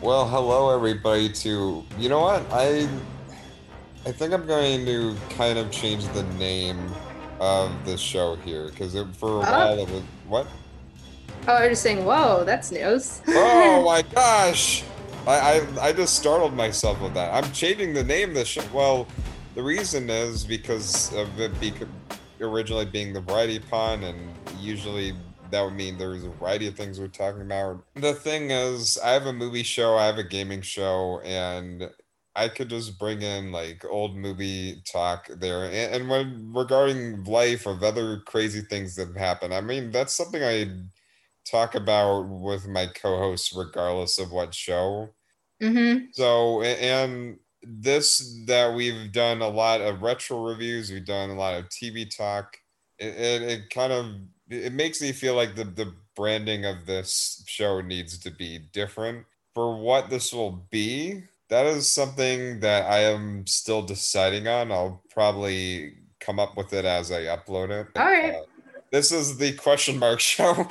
Well, hello everybody. To you know what I, I think I'm going to kind of change the name of the show here because for a oh. while it was what? Oh, I was just saying, whoa, that's news. Oh my gosh! I, I I just startled myself with that. I'm changing the name of the show. Well, the reason is because of it be, originally being the variety pun, and usually that would mean there's a variety of things we're talking about. The thing is, I have a movie show, I have a gaming show, and I could just bring in like old movie talk there. And, and when regarding life of other crazy things that have happened, I mean, that's something I talk about with my co-hosts, regardless of what show. Mm-hmm. So, and this that we've done a lot of retro reviews, we've done a lot of TV talk. It, it, it kind of it makes me feel like the the branding of this show needs to be different for what this will be. That is something that I am still deciding on. I'll probably come up with it as I upload it. All right. Uh, this is the question mark show.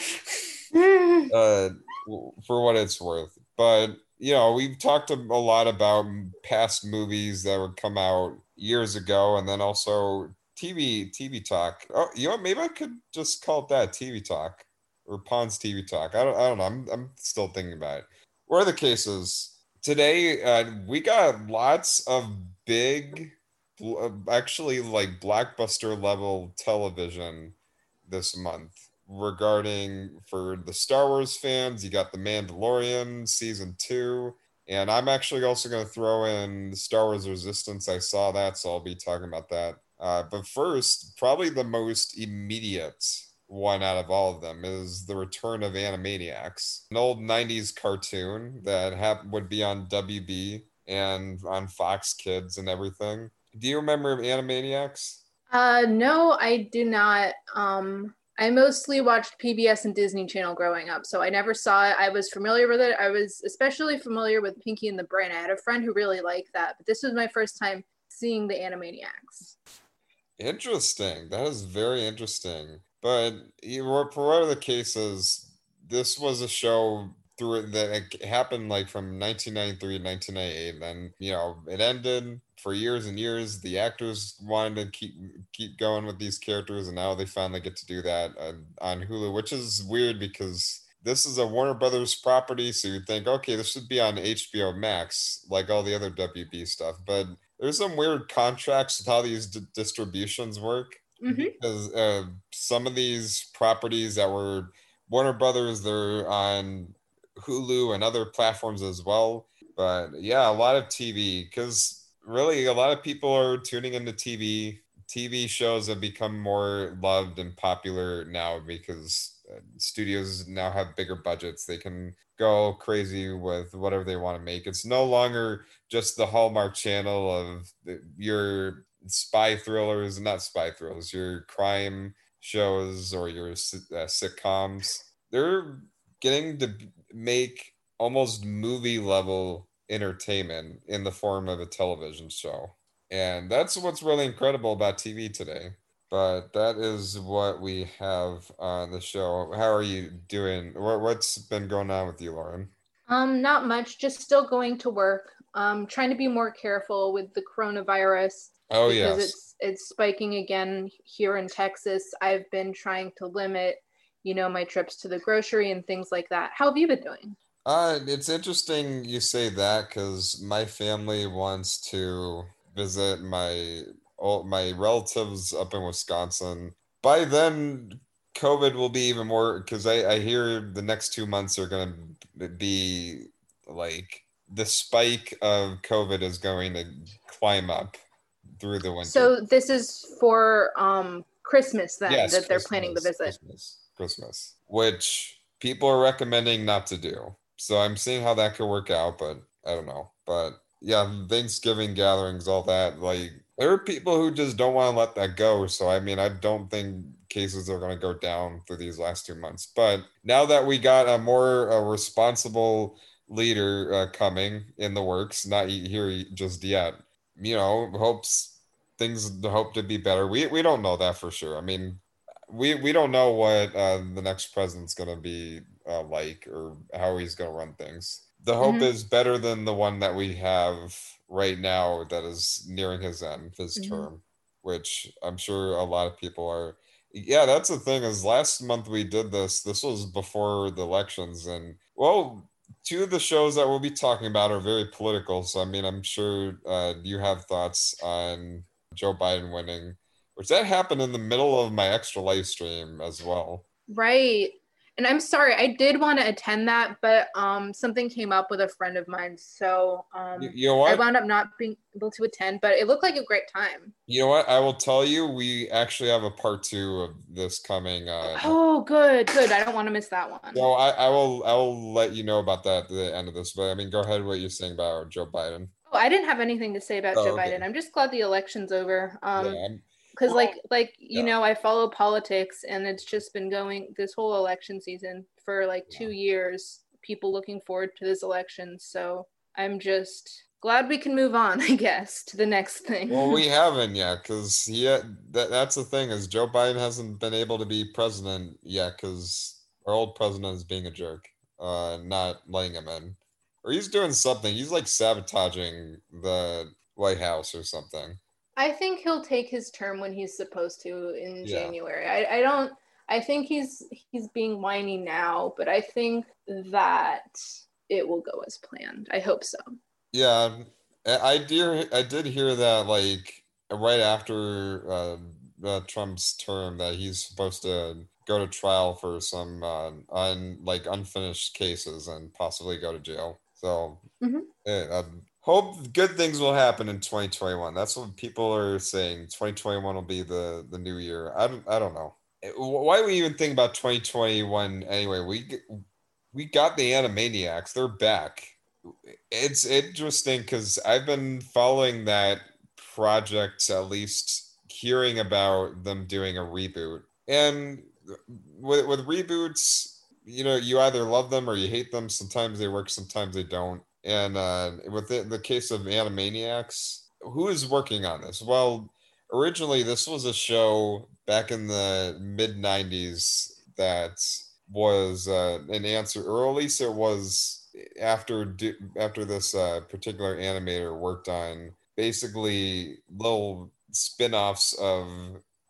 uh, for what it's worth, but you know, we've talked a lot about past movies that would come out years ago, and then also TV TV talk. Oh, you know, maybe I could just call it that TV talk or Pons TV talk. I don't, I don't know. I'm, I'm still thinking about it. What are the cases today? Uh, we got lots of big, actually like blockbuster level television this month regarding for the Star Wars fans. You got the Mandalorian season two. And I'm actually also going to throw in Star Wars Resistance. I saw that, so I'll be talking about that. Uh, but first, probably the most immediate one out of all of them is the return of Animaniacs, an old 90s cartoon that hap- would be on WB and on Fox Kids and everything. Do you remember Animaniacs? Uh, no, I do not. Um, I mostly watched PBS and Disney Channel growing up, so I never saw it. I was familiar with it. I was especially familiar with Pinky and the Brain. I had a friend who really liked that, but this was my first time seeing the Animaniacs. Interesting. That is very interesting. But for whatever the case is, this was a show through that it happened like from 1993 to 1998. And you know, it ended for years and years. The actors wanted to keep keep going with these characters, and now they finally get to do that on, on Hulu, which is weird because this is a Warner Brothers property. So you'd think, okay, this should be on HBO Max, like all the other WB stuff. But there's some weird contracts with how these d- distributions work mm-hmm. because uh, some of these properties that were Warner Brothers, they're on Hulu and other platforms as well. But yeah, a lot of TV because really a lot of people are tuning into TV. TV shows have become more loved and popular now because uh, studios now have bigger budgets. They can go crazy with whatever they want to make. It's no longer just the Hallmark channel of the, your spy thrillers, not spy thrillers, your crime shows or your uh, sitcoms. They're getting to make almost movie level entertainment in the form of a television show. And that's what's really incredible about TV today. But that is what we have on the show. How are you doing? What, what's been going on with you, Lauren? Um, not much. Just still going to work. Um, trying to be more careful with the coronavirus. Oh because yes. it's it's spiking again here in Texas. I've been trying to limit, you know, my trips to the grocery and things like that. How have you been doing? Uh, it's interesting you say that because my family wants to visit my all my relatives up in Wisconsin. By then, COVID will be even more because I, I hear the next two months are going to be like the spike of COVID is going to climb up through the winter. So this is for um Christmas then Yes, that they're Christmas, planning to visit. Christmas, Christmas, which people are recommending not to do. So I'm seeing how that could work out, but I don't know. But yeah, Thanksgiving gatherings, all that, like there are people who just don't want to let that go. So I mean, I don't think cases are going to go down through these last two months. But now that we got a more uh, responsible leader uh, coming in the works, not here just yet, you know, hopes things hope to be better. We we don't know that for sure. I mean, we we don't know what uh, the next president's going to be uh, like or how he's going to run things. The hope mm-hmm. is better than the one that we have right now that is nearing his end, his mm-hmm. term, which I'm sure a lot of people are. Yeah, that's the thing. Is last month we did this. This was before the elections, and well, two of the shows that we'll be talking about are very political. So I mean, I'm sure uh, you have thoughts on Joe Biden winning, which that happened in the middle of my extra live stream as well. Right and I'm sorry, I did want to attend that, but um, something came up with a friend of mine, so um, you, know what? I wound up not being able to attend. But it looked like a great time. You know what? I will tell you, we actually have a part two of this coming. Uh, oh, good, good. I don't want to miss that one. So I, I will, I will let you know about that at the end of this. But I mean, go ahead. What you're saying about Joe Biden? Oh, I didn't have anything to say about oh, Joe okay. Biden. I'm just glad the election's over. Um, yeah, because like like you yeah. know i follow politics and it's just been going this whole election season for like yeah. two years people looking forward to this election so i'm just glad we can move on i guess to the next thing well we haven't yet because yeah that, that's the thing is joe biden hasn't been able to be president yet because our old president is being a jerk uh not letting him in or he's doing something he's like sabotaging the white house or something I think he'll take his term when he's supposed to in yeah. January. I, I don't I think he's he's being whiny now, but I think that it will go as planned. I hope so. Yeah, I did. I did hear that like right after uh, uh, Trump's term that he's supposed to go to trial for some uh, un like unfinished cases and possibly go to jail. So mm-hmm. yeah, hope good things will happen in 2021. That's what people are saying. 2021 will be the the new year. I don't I don't know. Eh, why we even think about 2021 anyway? We we got the Animaniacs. They're back. It's interesting because I've been following that project at least hearing about them doing a reboot and with, with reboots you know you either love them or you hate them sometimes they work sometimes they don't and uh, with the, the case of Animaniacs, who is working on this? Well, originally this was a show back in the mid 90s that was uh, an answer, or at least it was after after this uh, particular animator worked on basically little spin-offs of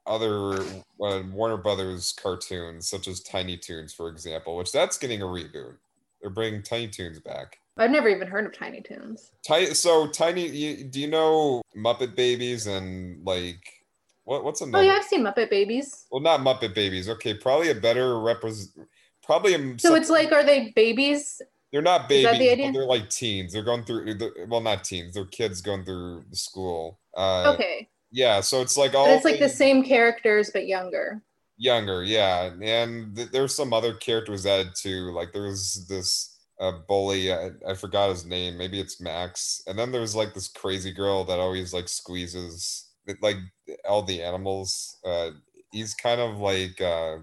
other uh, Warner Brothers cartoons, such as Tiny Toons, for example, which that's getting a reboot. They're bringing Tiny Toons back. I've never even heard of Tiny Toons. Tiny, so Tiny, you, do you know Muppet Babies and like what? What's another? Oh yeah, I've seen Muppet Babies. Well, not Muppet Babies. Okay, probably a better represent. Probably a, so it's like, are they babies? They're not babies. The they're like teens. They're going through. Well, not teens. They're kids going through the school. Uh, okay. Yeah, so it's like all. But it's like the same characters but younger. Younger, yeah, and th- there's some other characters added too. Like there's this a bully. I, I, forgot his name. Maybe it's Max. And then there's like this crazy girl that always like squeezes like all the animals. Uh, he's kind of like uh,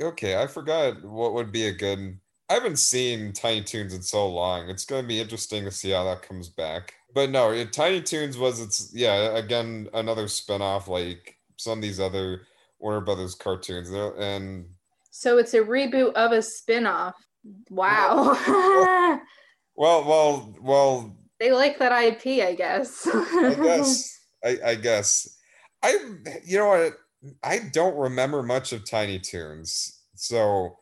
okay. I forgot what would be a good. I haven't seen Tiny Toons in so long. It's going to be interesting to see how that comes back. But no, it, Tiny Toons was it's yeah again another spinoff like some of these other Warner Brothers cartoons. And so it's a reboot of a spinoff. Wow. well, well, well. They like that IP, I guess. I guess. I, I guess. I, you know what? I don't remember much of Tiny Toons, so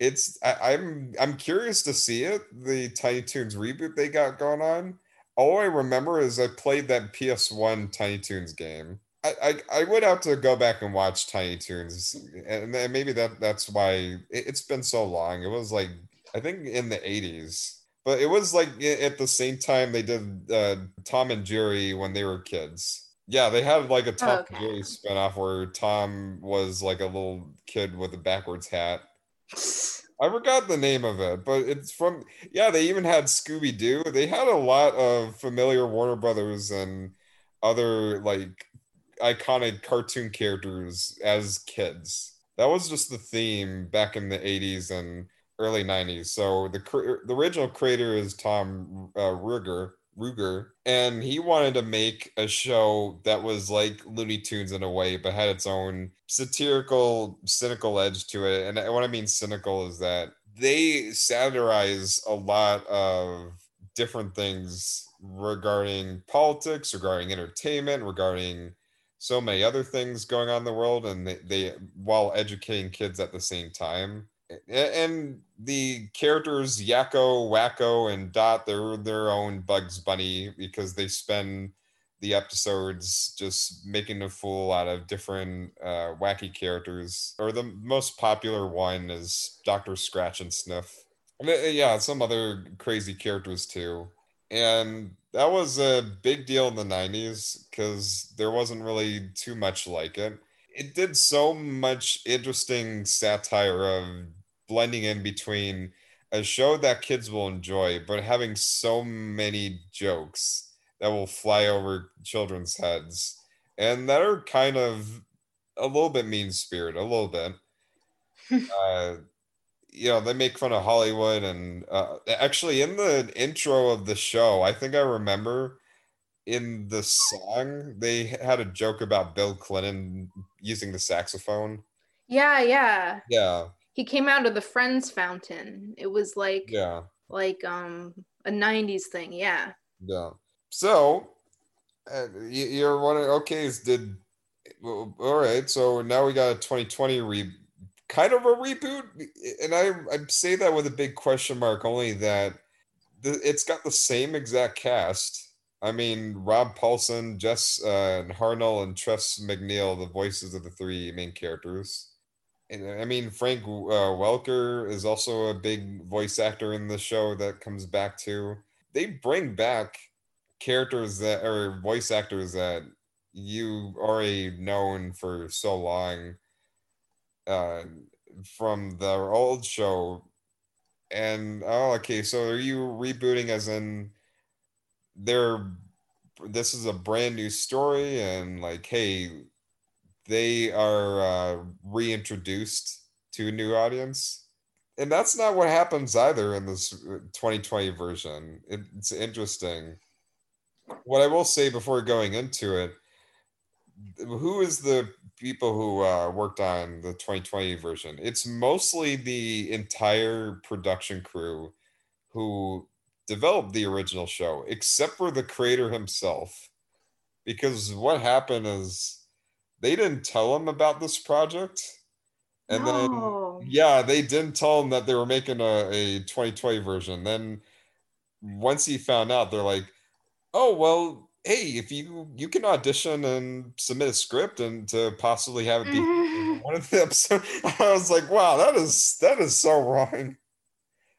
it's I, am I'm, I'm curious to see it. The Tiny Toons reboot they got going on. All I remember is I played that PS1 Tiny Toons game. I, I, would have to go back and watch Tiny Toons, and maybe that that's why it, has been so long. It was like I think in the '80s, but it was like at the same time they did uh, Tom and Jerry when they were kids. Yeah, they had like a Tom oh, okay. and Jerry spinoff where Tom was like a little kid with a backwards hat. I forgot the name of it, but it's from yeah. They even had Scooby Doo. They had a lot of familiar Warner Brothers and other like iconic cartoon characters as kids. That was just the theme back in the 80s and early 90s. So the the original creator is Tom uh, Ruger, Ruegger, and he wanted to make a show that was like Looney Tunes in a way, but had its own satirical, cynical edge to it. And what I mean cynical is that they satirize a lot of different things regarding politics, regarding entertainment, regarding so many other things going on in the world, and they, they while educating kids at the same time. And the characters Yakko, Wakko, and Dot, they're their own Bugs Bunny because they spend the episodes just making a fool out of different uh, wacky characters. Or the most popular one is Dr. Scratchansniff. Uh, yeah, some other crazy characters too. And that was a big deal in the 90s because there wasn't really too much like it. It did so much interesting satire of blending in between a show that kids will enjoy, but having so many jokes that will fly over children's heads and that are kind of a little bit mean spirited, a little bit. uh, you know, they make fun of Hollywood, and uh, actually, in the intro of the show, I think I remember in the song they had a joke about Bill Clinton using the saxophone. Yeah, yeah. Yeah. He came out of the Friends fountain. It was like yeah, like um a 90s thing. Yeah. Yeah. So uh, you're wondering, okay, is did all right? So now we got a 2020 re, kind of a reboot, and I I say that with a big question mark, only that it's got the same exact cast. I mean, Rob Paulsen, Jess uh, Harnell, and Tress MacNeille, the voices of the three main characters. And I mean, Frank uh, Welker is also a big voice actor in the show that comes back too. They bring back characters that or voice actors that you already known for so long uh, from the old show. And oh okay so are you rebooting as in they're this is a brand new story and like hey they are uh, reintroduced to a new audience? And that's not what happens either in this 2020 uh, version. It's interesting. What I will say before going into it, who is the people who uh, worked on the 2020 version? It's mostly the entire production crew who developed the original show, except for the creator himself. Because what happened is they didn't tell him about this project. And no. then, yeah, they didn't tell him that they were making a, a 2020 version. Then once he found out, they're like, oh well hey if you you can audition and submit a script and to possibly have it be one of the episodes i was like wow that is that is so wrong.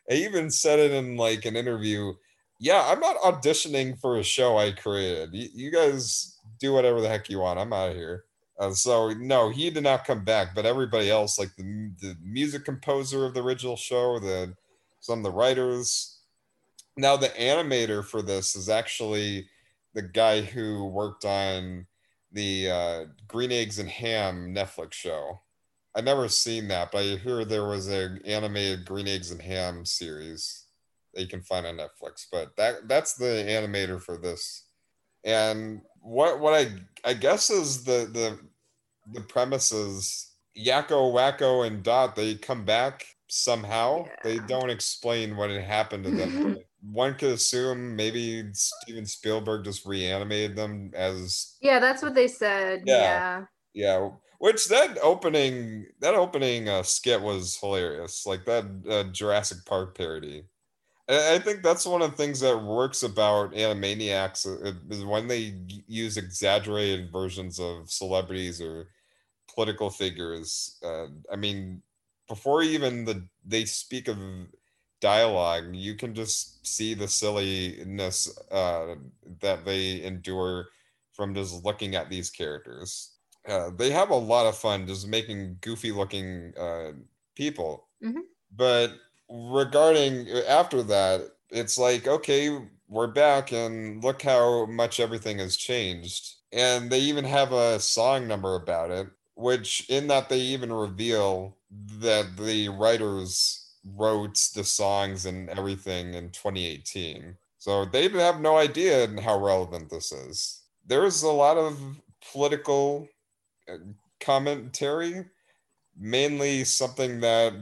I even said it in like an interview yeah i'm not auditioning for a show i created. You, you guys do whatever the heck you want. I'm out of here. Uh, so no he did not come back but everybody else like the, the music composer of the original show the some of the writers. Now the animator for this is actually the guy who worked on the uh, Green Eggs and Ham Netflix show. I never seen that, but I hear there was an animated Green Eggs and Ham series that you can find on Netflix. But that that's the animator for this. And what what I I guess is the the the premise is Yakko, Wakko, and Dot they come back somehow. Yeah. They don't explain what had happened to them. one could assume maybe Steven Spielberg just reanimated them as Yeah, that's what they said. Yeah. Yeah. yeah. Which that opening that opening uh, skit was hilarious. Like that uh, Jurassic Park parody. I think that's one of the things that works about Animaniacs uh, is when they use exaggerated versions of celebrities or political figures. Uh, I mean, before even the they speak of dialogue, you can just see the silliness uh, that they endure from just looking at these characters. Uh, they have a lot of fun just making goofy looking uh, people. Mm-hmm. But regarding after that, it's like, okay, we're back and look how much everything has changed. And they even have a song number about it, which in that they even reveal that the writers wrote the songs and everything in 2018. So they have no idea how relevant this is. There's a lot of political uh, commentary, mainly something that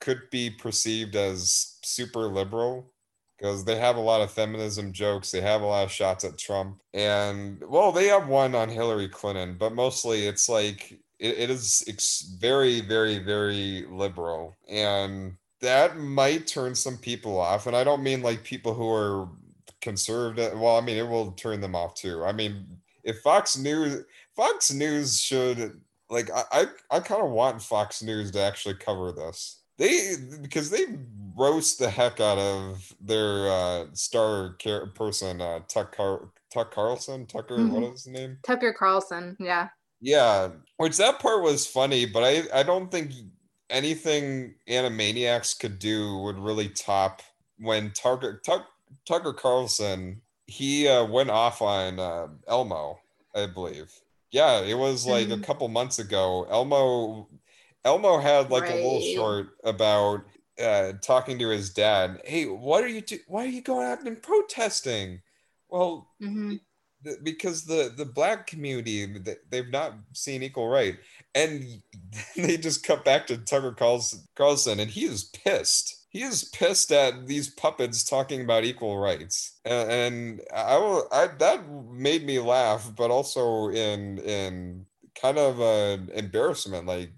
could be perceived as super liberal because they have a lot of feminism jokes. They have a lot of shots at Trump, and well, they have one on Hillary Clinton, but mostly it's like it, it is ex- very, very, very liberal, and that might turn some people off. And I don't mean like people who are conservative. Well, I mean it will turn them off too. I mean, if Fox News, Fox News should like I I, I kind of want Fox News to actually cover this. They because they roast the heck out of their uh, star person uh, Tuck Car- Tuck Carlson Tucker mm-hmm. what is his name Tucker Carlson yeah yeah which that part was funny but I I don't think anything Animaniacs could do would really top when Tucker Tuck, Tucker Carlson he uh, went off on uh, Elmo I believe yeah it was like mm-hmm. a couple months ago Elmo Elmo had like right. a little short about uh, talking to his dad. Hey, what are you? Do- why are you going out and protesting? Well, mm-hmm. Because the the black community they've not seen equal right, and they just cut back to Tucker Carlson, and he is pissed. He is pissed at these puppets talking about equal rights, and, and I, will, I that made me laugh, but also in in kind of an embarrassment, like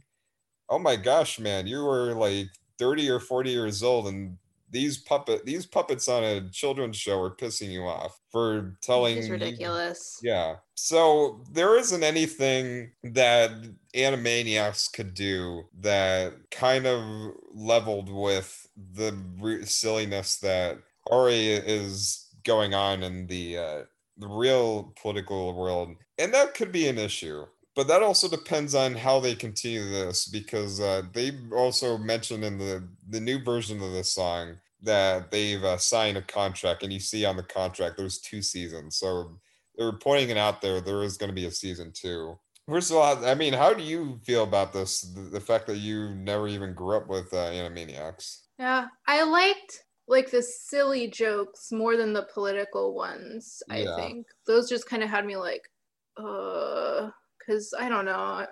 oh my gosh, man, you were like 30 or 40 years old and these puppet these puppets on a children's show are pissing you off for telling it's ridiculous. You, yeah. So there isn't anything that animaniacs could do that kind of leveled with the re- silliness that already is going on in the uh, the real political world. And that could be an issue but that also depends on how they continue this because uh, they also mentioned in the the new version of this song that they've uh, signed a contract and you see on the contract there's two seasons. So they're pointing it out there there is going to be a season two. First of all i mean how do you feel about this the, the fact that you never even grew up with uh, animaniacs? Yeah i liked like the silly jokes more than the political ones i yeah. think. Those just kind of had me like uh because I don't know.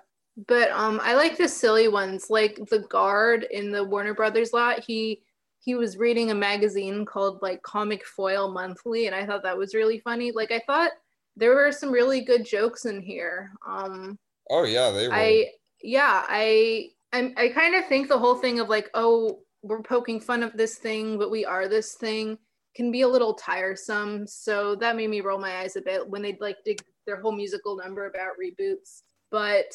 But um, I like the silly ones, like the guard in the Warner Brothers lot. He he was reading a magazine called like Comic Foil Monthly, and I thought that was really funny. Like I thought there were some really good jokes in here. Um, oh yeah, they were. I yeah, I I, I kind of think the whole thing of like, oh, we're poking fun of this thing, but we are this thing can be a little tiresome. So that made me roll my eyes a bit when they'd like dig their whole musical number about reboots. But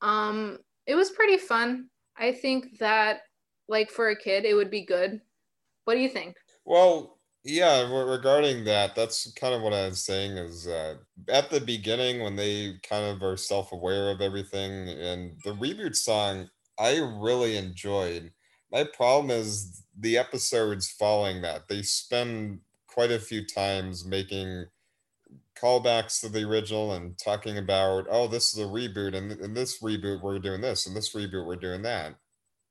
um, it was pretty fun. I think that, like, for a kid, it would be good. What do you think? Well, yeah, regarding that, that's kind of what I was saying is uh, at the beginning when they kind of are self aware of everything and the reboot song, I really enjoyed. My problem is the episodes following that. They spend quite a few times making callbacks to the original and talking about, oh, this is a reboot, and in this reboot we're doing this, and this reboot we're doing that.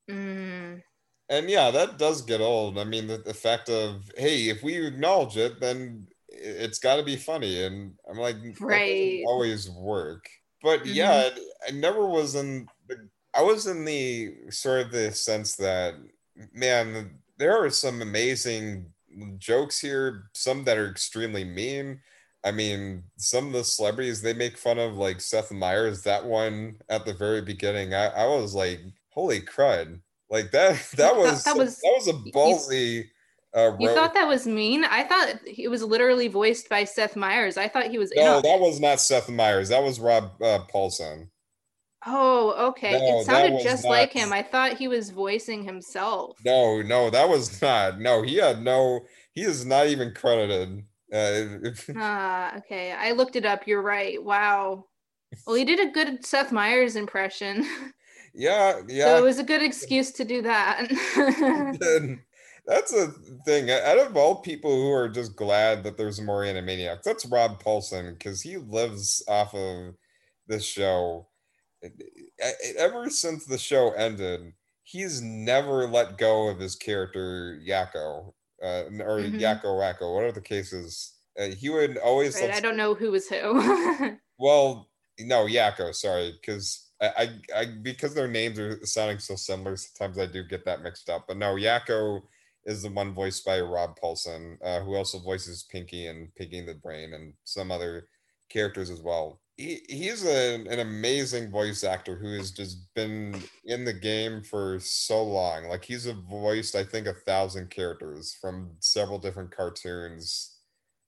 Mm. And yeah, that does get old. I mean, the, the fact of, hey, if we acknowledge it, then it's got to be funny. And I'm like, right, always work. But mm-hmm. yeah, I never was in. The, I was in the sort of the sense that, man, there are some amazing jokes here. Some that are extremely mean I mean, some of the celebrities they make fun of, like Seth Meyers, that one at the very beginning, I, I was like, holy crud. Like that that was that was that was a ballsy uh, you thought that was mean? I thought it was literally voiced by Seth Meyers. I thought he was. No, that was not Seth Meyers. That was Rob uh, Paulsen. Oh, okay. No, it sounded just not... like him. I thought he was voicing himself. No, no, that was not. No, he had no. He is not even credited. Uh, ah, okay. I looked it up. You're right. Wow. Well, he did a good Seth Meyers impression. Yeah, yeah. So it was a good excuse to do that. that's a thing. Out of all people who are just glad that there's more Animaniacs, that's Rob Paulsen because he lives off of this show. Ever since the show ended, he's never let go of his character Yakko uh, or mm-hmm. Yakko Wakko, whatever the case is. Uh, he would always. Right, I don't know who was who. well, no, Yakko, sorry, because I, I, I because their names are sounding so similar, sometimes I do get that mixed up. But no, Yakko is the one voiced by Rob Paulsen, uh, who also voices Pinky and Pinky the Brain and some other characters as well. He, he's a, an amazing voice actor who has just been in the game for so long. Like he's voiced, I think, a thousand characters from several different cartoons,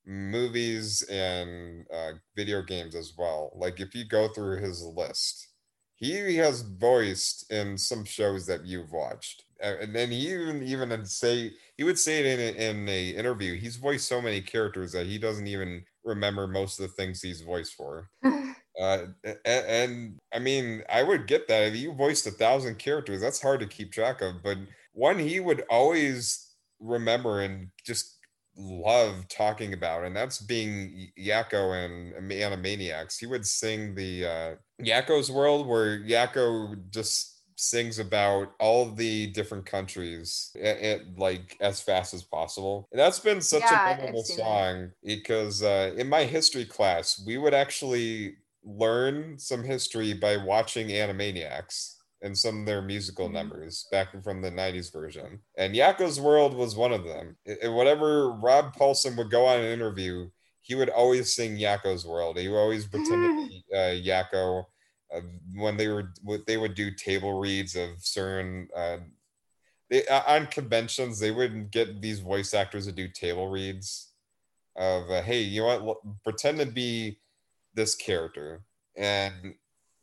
movies, and uh, video games as well. Like if you go through his list, he has voiced in some shows that you've watched and then he even even say he would say it in a, in a interview he's voiced so many characters that he doesn't even remember most of the things he's voiced for. Uh, and, and, i mean i would get that. If you voiced a thousand characters that's hard to keep track of but one he would always remember and just love talking about and that's being yakko and animaniacs. He would sing the uh yakko's world where yakko just sings about all the different countries it, it, like as fast as possible. And that's been such yeah, a memorable song because uh, in my history class, we would actually learn some history by watching Animaniacs and some of their musical mm-hmm. numbers back from the 90s version. And Yakko's World was one of them. It, whatever Rob Paulsen would go on an interview, he would always sing Yakko's World. He would always pretend to be uh, Yakko when they were they would do table reads of certain uh, they, uh, on conventions they would get these voice actors to do table reads of uh, hey you know what pretend to be this character. And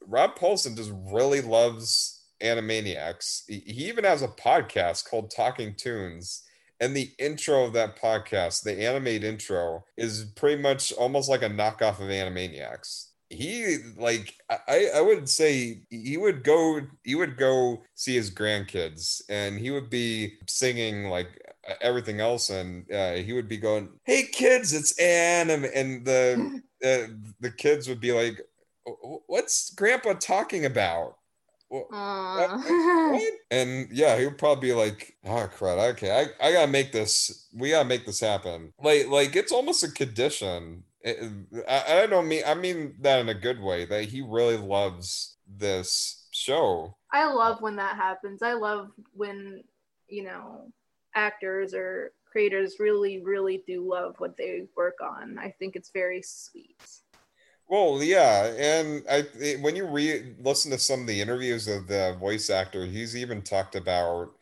rob paulsen just really loves animaniacs. He, he even has a podcast called Talkin' Toons. And the intro of that podcast the animate intro is pretty much almost like a knockoff of animaniacs he like I, I would say he would go he would go see his grandkids and he would be singing like everything else and uh, he would be going hey kids it's anime and the uh, the kids would be like what's grandpa talking about what, what? and yeah, he would probably be like, "Oh crud, okay, I, I gotta make this. We gotta make this happen." Like, like it's almost a condition I, I don't mean I mean that in a good way that he really loves this show. I love when that happens. I love when you know actors or creators really really do love what they work on. I think it's very sweet. Well, yeah, and I when you re listen to some of the interviews of the voice actor, he's even talked about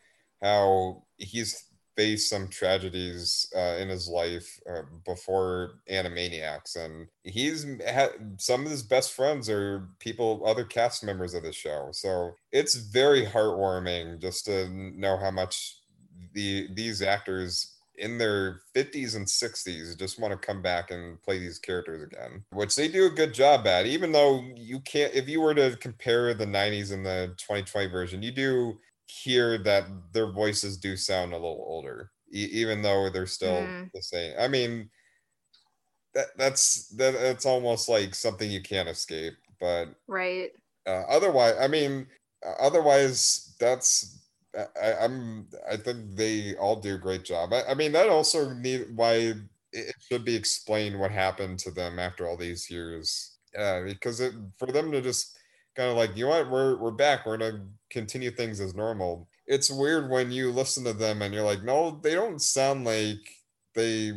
how he's faced some tragedies uh, in his life uh, before Animaniacs, and he's had some of his best friends are people, other cast members of the show. So it's very heartwarming just to know how much the these actors in their 50s and 60s just want to come back and play these characters again which they do a good job at even though you can't if you were to compare the 90s and the 2020 version you do hear that their voices do sound a little older, e- even though they're still mm. the same. I mean, that that's that it's almost like something you can't escape. But right. Uh, otherwise, I mean, otherwise, that's I, am I think they all do a great job. I, I mean, that also need why it should be explained what happened to them after all these years. Uh, because it, for them to just kind of like, you know what, we're we're back. We're gonna continue things as normal. It's weird when you listen to them and you're like, no, they don't sound like they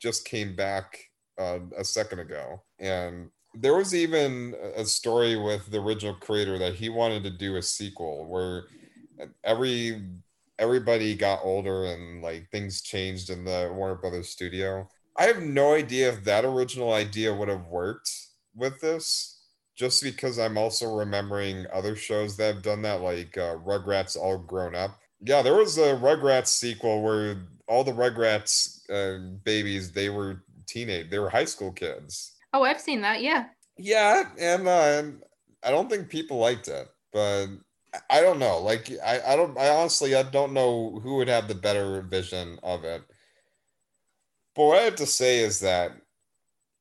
just came back uh, a second ago. And there was even a story with the original creator that he wanted to do a sequel where every everybody got older and like things changed in the Warner Brothers studio. I have no idea if that original idea would have worked with this just because I'm also remembering other shows that have done that, like uh, Rugrats All Grown Up. Yeah, there was a Rugrats sequel where all the Rugrats uh, babies they were teenage, they were high school kids. Oh, I've seen that. Yeah. Yeah, and uh, I don't think people liked it, but I don't know. Like, I, I don't. I honestly, I don't know who would have the better vision of it. But what I have to say is that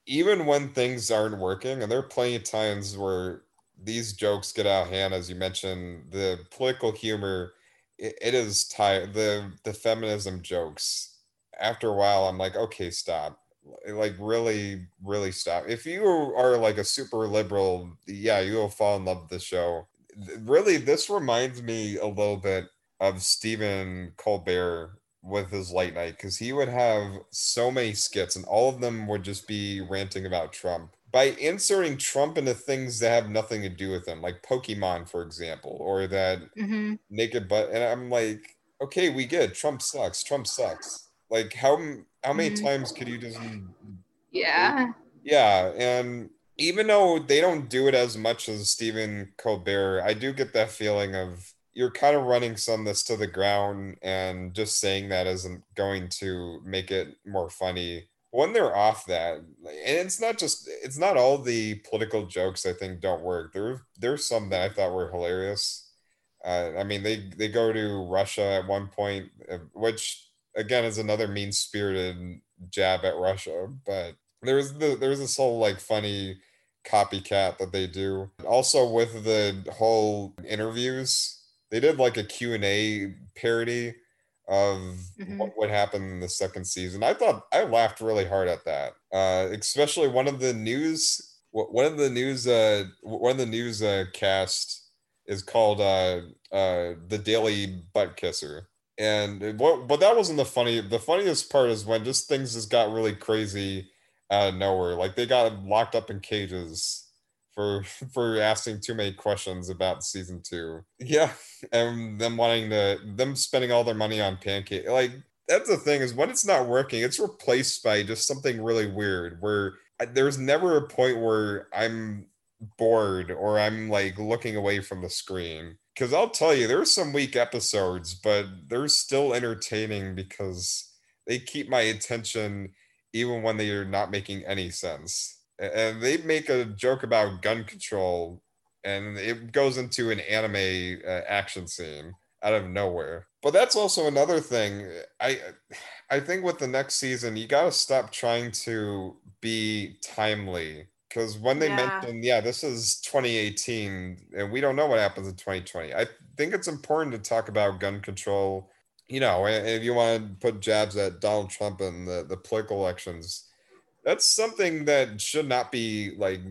even when things aren't working, and there are plenty of times where these jokes get out of hand, as you mentioned, the political humor, it, it is tired. The the feminism jokes. After a while, I'm like, okay, stop. Like really, really stop. If you are like a super liberal, yeah, you will fall in love with the show. really, this reminds me a little bit of Stephen Colbert with his late night because he would have so many skits and all of them would just be ranting about Trump. By inserting Trump into things that have nothing to do with him, like Pokemon, for example, or that Mm-hmm. naked butt, and I'm like, okay, we get it. Trump sucks. Trump sucks. Like how how many Mhm. times could you just Yeah. yeah, and even though they don't do it as much as Stephen Colbert, I do get that feeling of you're kind of running some of this to the ground and just saying that isn't going to make it more funny. When they're off that, and it's not just it's not all the political jokes I think don't work. There there's some that I thought were hilarious. Uh, I mean, they they go to Russia at one point, uh, which again is another mean spirited jab at Russia, but there's the there's this whole like funny copycat that they do also with the whole interviews they did like a q&a parody of Mhm. what would happen in the second season i thought i laughed really hard at that uh especially one of the news one of the news uh one of the news uh cast is called uh uh the daily butt kisser and what but that wasn't the funny the funniest part is when just things just got really crazy out of nowhere. Like they got locked up in cages for for asking too many questions about season two. Yeah, and them wanting to them spending all their money on pancake. Like that's the thing is when it's not working, it's replaced by just something really weird. Where I- there's never a point where I'm bored or I'm like looking away from the screen. Because I'll tell you, there's some weak episodes, but they're still entertaining because they keep my attention even when they are not making any sense. And they make a joke about gun control, and it goes into an anime uh, action scene out of nowhere. But that's also another thing. I I think with the next season, you got to stop trying to be timely because when they Yeah. mention, yeah, this is 2018, and we don't know what happens in 2020. I think it's important to talk about gun control you know, if you want to put jabs at Donald Trump and the, the political elections, that's something that should not be like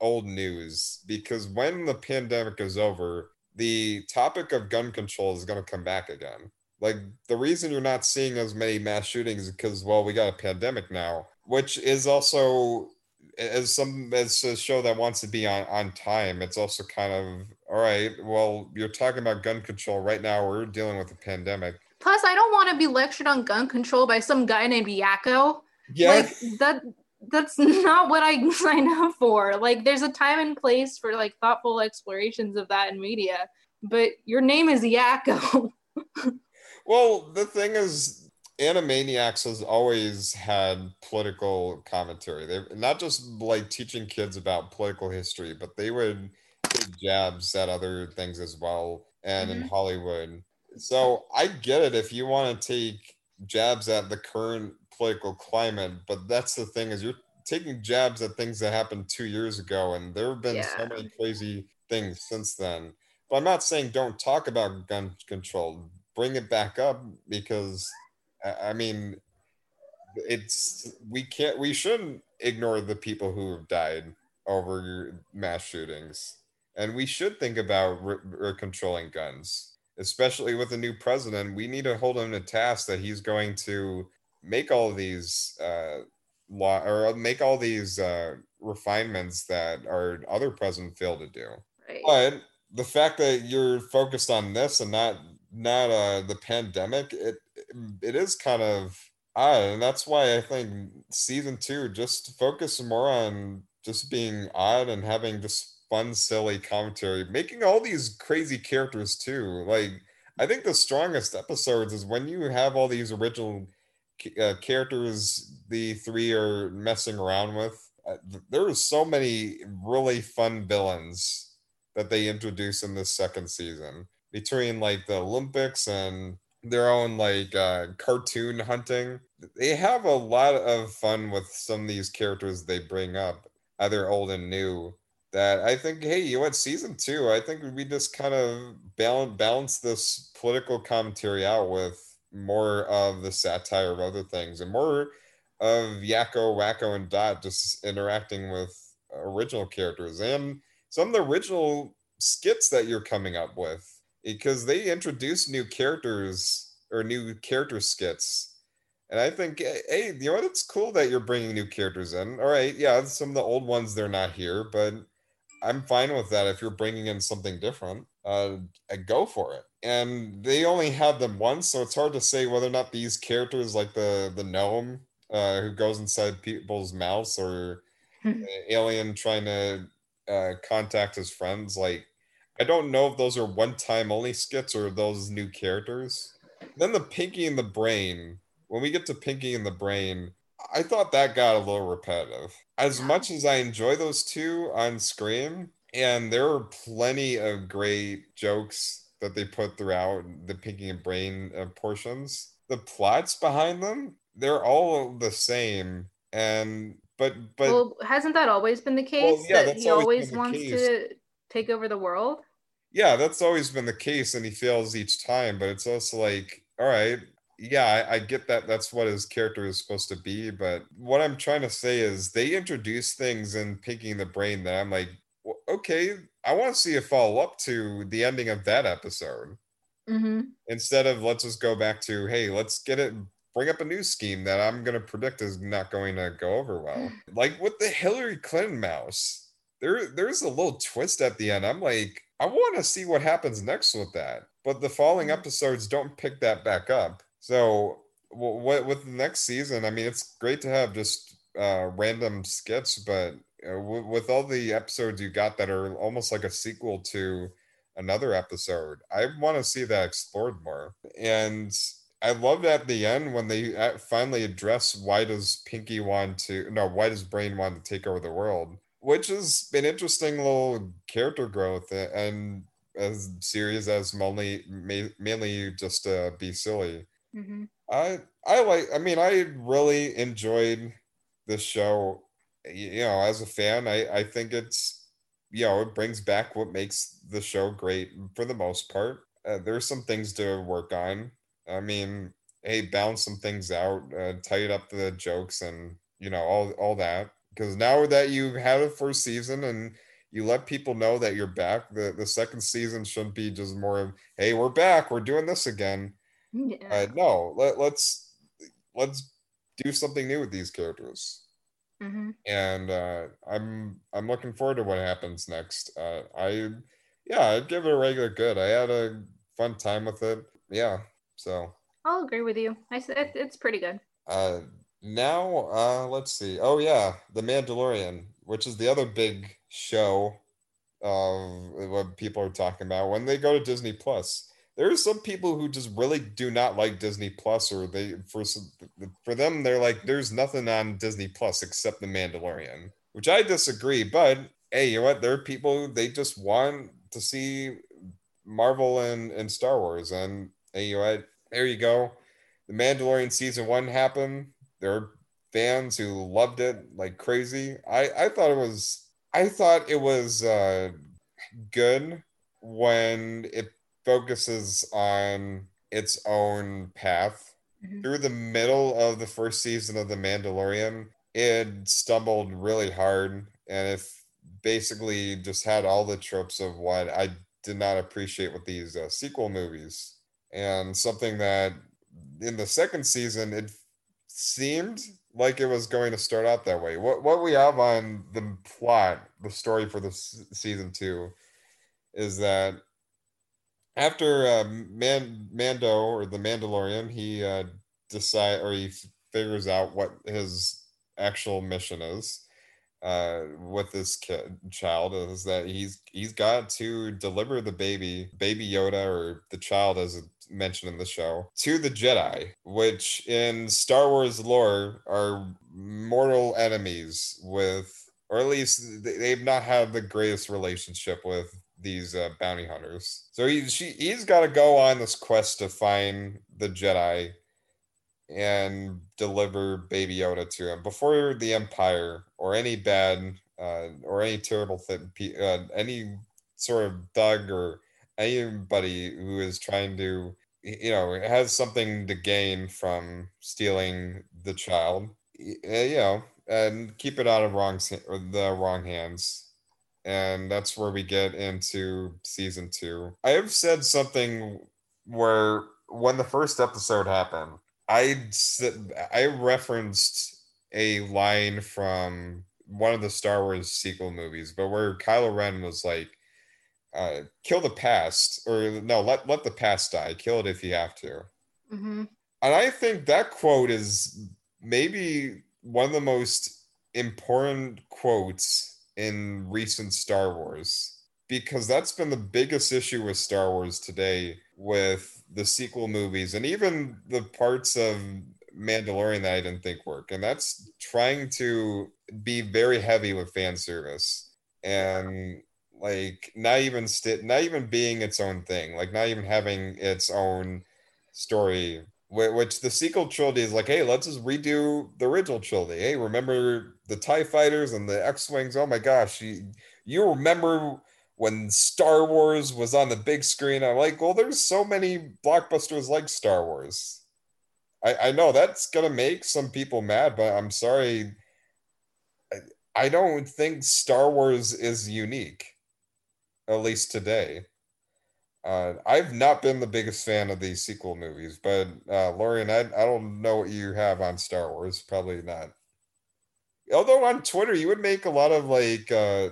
old news because when the pandemic is over, the topic of gun control is going to come back again. Like the reason you're not seeing as many mass shootings is because, well, we got a pandemic now, which is also as some as a show that wants to be on on time. It's also kind of all right. Well, you're talking about gun control right now. We're dealing with a pandemic. Plus, I don't want to be lectured on gun control by some guy named Yakko. Yeah, Like that that's not what I signed up for. Like there's a time and place for like thoughtful explorations of that in media. But your name is Yakko. Well, the thing is, Animaniacs has always had political commentary. They're not just like teaching kids about political history, but they would take jabs at other things as well, and in Mhm. Hollywood. So I get it if you want to take jabs at the current political climate, but that's the thing is you're taking jabs at things that happened two years ago, and there have been so many crazy things since then. But I'm not saying don't talk about gun control. Bring it back up because I I mean it's we can't we shouldn't ignore the people who have died over mass shootings and we should think about re- re- controlling guns especially with a new president we need to hold him to task that he's going to make all these uh law or make all these uh refinements that our other president failed to do Right. but the fact that you're focused on this and not not uh the pandemic it it is kind of odd and that's why i think season two just focus more on just being odd and having just fun silly commentary making all these crazy characters too like i think the strongest episodes is when you have all these original uh, characters the three are messing around with uh, there are so many really fun villains that they introduce in this second season between like the Olympics and their own like uh, cartoon hunting. They have a lot of fun with some of these characters they bring up, either old and new. That I think, hey, you what, season two, I think we just kind of balance balance this political commentary out with more of the satire of other things and more of Yakko, Wakko, and Dot just interacting with original characters and some of the original skits that you're coming up with because they introduce new characters or new character skits. And I think, hey, you know what? It's cool that you're bringing new characters in. All right, yeah, some of the old ones they're not here, but I'm fine with that if you're bringing in something different. Uh, go for it. And they only had them once, so it's hard to say whether or not these characters, like the the gnome uh, who goes inside people's mouths, or alien trying to uh, contact his friends, like I don't know if those are one time only skits or those new characters. Then the Pinky and the Brain. When we get to Pinky and the Brain, I thought that got a little repetitive. As much as I enjoy those two on screen, and there are plenty of great jokes that they put throughout the Pinky and Brain uh, portions. The plots behind them, they're all the same. And but but well, hasn't that always been the case? Well, yeah, that he always, always wants case. to take over the world? Yeah, that's always been the case, and he fails each time. But it's also like, all right, yeah, I, I, get that. That's what his character is supposed to be. But what I'm trying to say is, they introduce things in Pinky the Brain that I'm like, well, okay, I want to see a follow up to the ending of that episode. Mm-hmm. Instead of let's just go back to, hey, let's get it bring up a new scheme that I'm going to predict is not going to go over well. like with the Hillary Clinton mouse, there there's a little twist at the end. I'm like, I want to see what happens next with that. But the following mm-hmm. episodes don't pick that back up. So what with the next season, I mean, it's great to have just uh, random skits, but uh, w- with all the episodes you got that are almost like a sequel to another episode, I want to see that explored more. And I loved at the end when they uh, finally address why does Pinky want to no why does Brain want to take over the world which has been interesting little character growth and as serious as mainly mainly just to be silly. Mm-hmm. I I like. I mean, I really enjoyed this show. You know, as a fan, I I think it's you know it brings back what makes the show great for the most part. Uh, there's some things to work on. I mean, hey, balance some things out, uh, tighten up the jokes, and you know all all that because now that you had a first season and you let people know that you're back, the, the second season shouldn't be just more of, hey, we're back, we're doing this again. Yeah. Uh, no, let, let's let's do something new with these characters. Mm-hmm. And uh, I'm I'm looking forward to what happens next. Uh, I yeah, I'd give it a regular good. I had a fun time with it. Yeah, so I'll agree with you. I said it's pretty good. Uh, now uh let's see oh yeah the mandalorian which is the other big show of what people are talking about when they go to disney plus there are some people who just really do not like disney plus or they for for them they're like there's nothing on disney plus except the mandalorian which i disagree but hey you know what? There are people they just want to see marvel and and star wars and hey you know what? There you go. The mandalorian season one happened. There are fans who loved it like crazy. I I thought it was I thought it was uh, good when it focuses on its own path. Mm-hmm. Through the middle of the first season of The Mandalorian, it stumbled really hard and it basically just had all the tropes of what I did not appreciate with these uh, sequel movies. And something that in the second season, it seemed like it was going to start out that way. What what we have on the plot, the story for the season two, is that after uh, Man- Mando or the Mandalorian, he uh, decide or he figures out what his actual mission is uh, with this kid child is that he's he's got to deliver the baby baby Yoda or the child as mentioned in the show to the Jedi, which in Star Wars lore are mortal enemies with, or at least they've not had the greatest relationship with these uh, bounty hunters. So he, she, he's got to go on this quest to find the Jedi and deliver Baby Yoda to him before the Empire or any bad uh, or any terrible thing, uh, any sort of thug or anybody who is trying to you know has something to gain from stealing the child you know and keep it out of wrong the wrong hands and that's where we get into season two. I have said something where when the first episode happened, I I referenced a line from one of the Star Wars sequel movies, but where Kylo Ren was like, uh, "Kill the past," or no, let let the past die. Kill it if you have to. Mm-hmm. And I think that quote is maybe one of the most important quotes in recent Star Wars because that's been the biggest issue with Star Wars today with the sequel movies and even the parts of Mandalorian that I didn't think work. And that's trying to be very heavy with fan service and like not even st- not even being its own thing, like not even having its own story. Which the sequel trilogy is like, hey, let's just redo the original trilogy. Hey, remember the Tie Fighters and the X Wings? Oh my gosh, you you remember when Star Wars was on the big screen. I'm like, well, there's so many blockbusters like Star Wars. I, I know that's gonna make some people mad, but I'm sorry. I, I don't think Star Wars is unique, at least today. Uh, I've not been the biggest fan of these sequel movies, but uh, Lauren, I, I don't know what you have on Star Wars. Probably not. Although on Twitter, you would make a lot of like uh,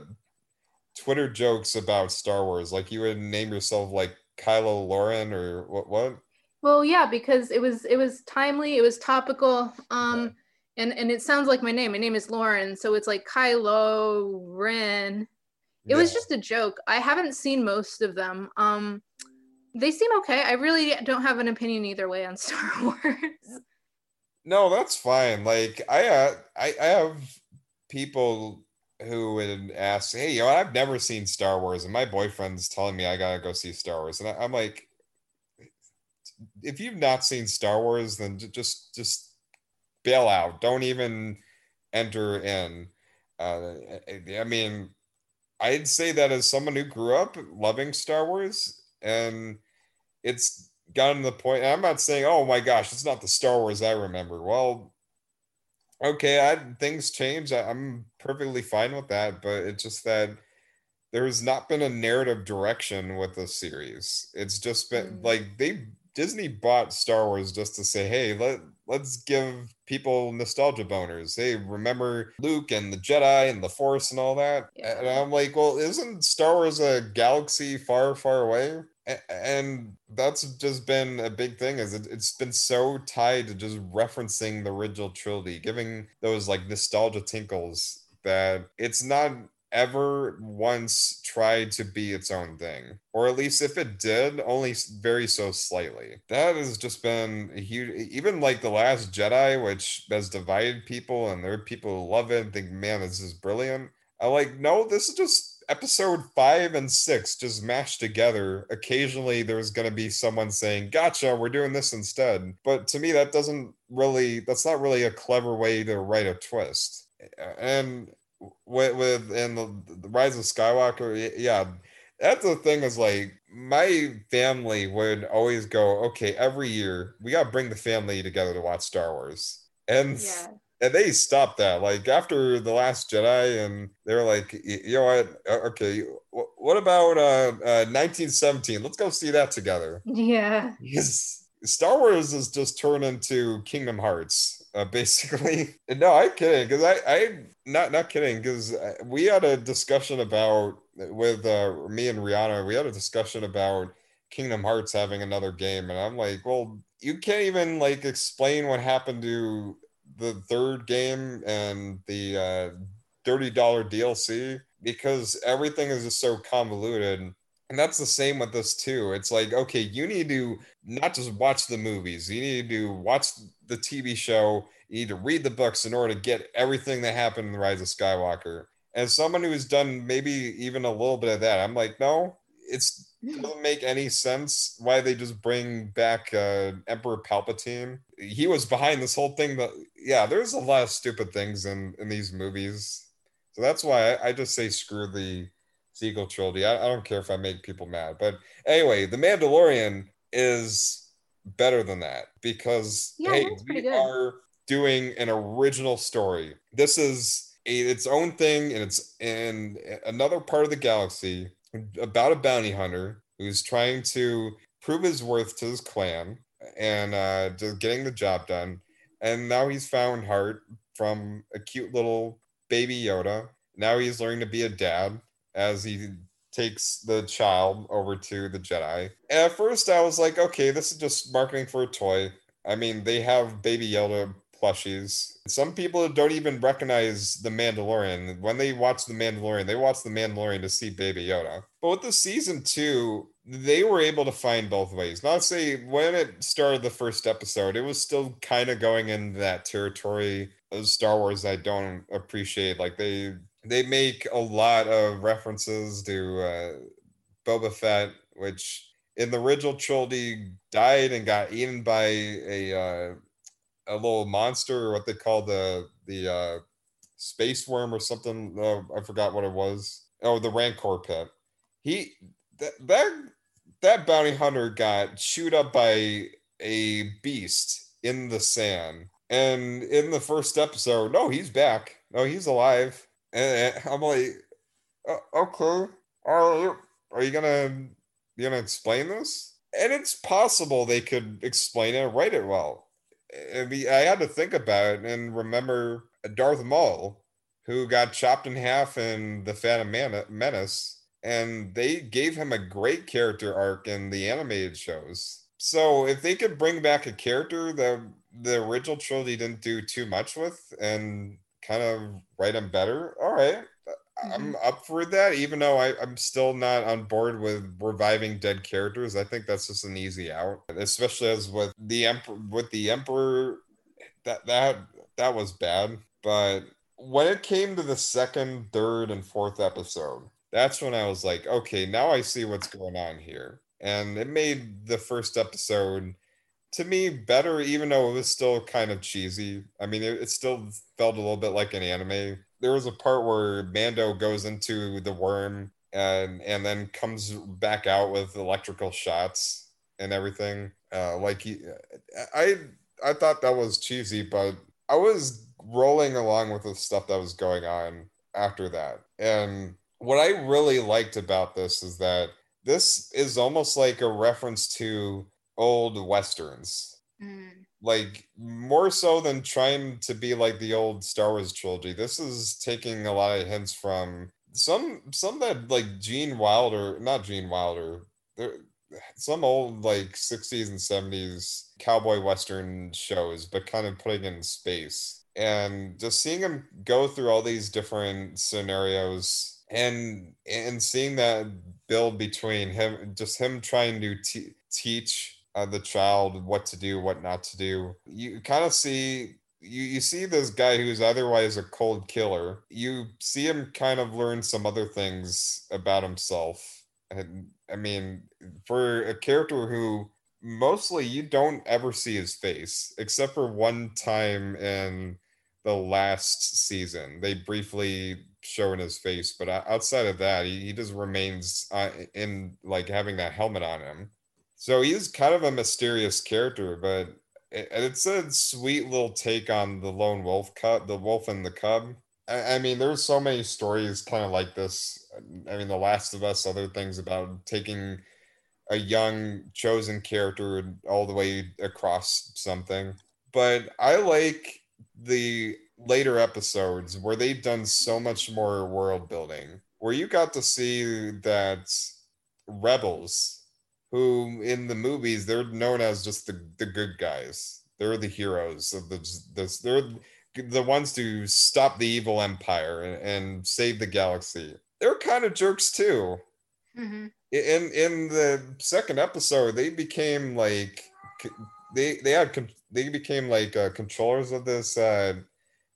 Twitter jokes about Star Wars. Like you would name yourself like Kylo Lauren or what? What? Well, yeah, because it was it was timely, it was topical. Um, and and it sounds like my name. My name is Lauren, so it's like Kylo Ren. It yeah. was just a joke. I haven't seen most of them. Um, they seem okay. I really don't have an opinion either way on Star Wars. No, that's fine. Like I, uh, I, I have people who would ask, "Hey, you know, I've never seen Star Wars, and my boyfriend's telling me I gotta go see Star Wars," and I, am like, if you've not seen Star Wars, then just just bail out. Don't even enter in. Uh, I mean, I'd say that as someone who grew up loving Star Wars, and it's gotten to the point. I'm not saying, oh my gosh, it's not the Star Wars I remember. Well, okay, I, things change. I, I'm perfectly fine with that, but it's just that there's not been a narrative direction with the series. It's just been mm. like they Disney bought Star Wars just to say, hey, let let's give people nostalgia boners. Hey, remember Luke and the Jedi and the Force and all that? Yeah. And I'm like, well, isn't Star Wars a galaxy far, far away? And that's just been a big thing is it, it's been so tied to just referencing the original trilogy, giving those like nostalgia tinkles that it's not ever once tried to be its own thing. Or at least if it did, only very so slightly. That has just been a huge, even like The Last Jedi, which has divided people, and there are people who love it and think, man, this is brilliant. I like, no, this is just episode five and six just mashed together. Occasionally, there's going to be someone saying, Gotcha, we're doing this instead. But to me, that doesn't really, that's not really a clever way to write a twist. And with, with and the, the rise of Skywalker, yeah, that's the thing is like my family would always go, okay, every year we got to bring the family together to watch Star Wars, and yeah. and they stopped that like after the Last Jedi, and they were like, you know what, okay, what about uh, uh 1917? Let's go see that together. Yeah, because Star Wars has just turned into Kingdom Hearts uh, basically. no, I'm kidding because I, I not not kidding because uh, we had a discussion about with uh, me and Rihanna. We had a discussion about Kingdom Hearts having another game, and I'm like, well, you can't even like explain what happened to the third game and the uh, thirty dollar DLC because everything is just so convoluted. And that's the same with this too. It's like, okay, you need to not just watch the movies, you need to watch the TV show, you need to read the books in order to get everything that happened in the Rise of Skywalker. As someone who's done maybe even a little bit of that, I'm like, no, it doesn't make any sense why they just bring back uh, Emperor Palpatine. He was behind this whole thing. That yeah, there's a lot of stupid things in in these movies, so that's why I, I just say screw the sequel trilogy. I, I don't care if I make people mad, but anyway, The Mandalorian is better than that because yeah, hey, we good. are doing an original story. This is a, its own thing, and it's in another part of the galaxy about a bounty hunter who's trying to prove his worth to his clan and uh, just getting the job done. And now he's found heart from a cute little baby Yoda. Now he's learning to be a dad as he takes the child over to the Jedi. And at first, I was like, okay, this is just marketing for a toy. I mean, they have Baby Yoda plushies. Some people don't even recognize the Mandalorian. When they watch the Mandalorian, they watch the Mandalorian to see Baby Yoda. But with the season two, they were able to find both ways. Not say when it started the first episode, it was still kind of going in that territory of Star Wars I don't appreciate. Like they they make a lot of references to uh, Boba Fett, which in the original trilogy died and got eaten by a uh, a little monster, or what they call the the uh, space worm or something. Uh, I forgot what it was. Oh, the Rancor pit. He that that that bounty hunter got chewed up by a beast in the sand. And in the first episode, no, he's back. No, he's alive and I'm like, uh, okay, are are you gonna you gonna explain this? And it's possible they could explain it, write it well. I mean, I had to think about it and remember Darth Maul, who got chopped in half in the Phantom Menace, and they gave him a great character arc in the animated shows. So if they could bring back a character that the original trilogy didn't do too much with, and kind of write them better, all right. Mm-hmm. I'm up for that, even though I, I'm still not on board with reviving dead characters. I think that's just an easy out, especially as with the emperor. With the emperor, that that that was bad. But when it came to the second, third, and fourth episode, that's when I was like, okay, now I see what's going on here, and it made the first episode to me better, even though it was still kind of cheesy. I mean, it, it, still felt a little bit like an anime. There was a part where Mando goes into the worm and and then comes back out with electrical shots and everything. Uh, like he, I I thought that was cheesy, but I was rolling along with the stuff that was going on after that. And what I really liked about this is that this is almost like a reference to old westerns. Mm. Like more so than trying to be like the old Star Wars trilogy. This is taking a lot of hints from some some that like Gene Wilder, not Gene Wilder. There, some old like 60s and 70s cowboy western shows, but kind of putting in space. And just seeing him go through all these different scenarios and and seeing that build between him just him trying to t- teach uh, the child what to do, what not to do. You kind of see you, you see this guy who's otherwise a cold killer. You see him kind of learn some other things about himself. And I mean, for a character who mostly you don't ever see his face, except for one time in the last season. They briefly show in his face, but outside of that, he, he just remains uh, in like having that helmet on him. So he's kind of a mysterious character, but it, it's a sweet little take on the lone wolf cub, the wolf and the cub. I mean, there's so many stories kind of like this. I mean, The Last of Us, other things about taking a young chosen character all the way across something. But I like the later episodes where they've done so much more world building, where you got to see that rebels who in the movies they're known as just the, the good guys. They're the heroes of the this they're the ones to stop the evil empire and, and save the galaxy. They're kind of jerks too. Mm-hmm. In in the second episode, they became like they they had they became like uh, controllers of this uh,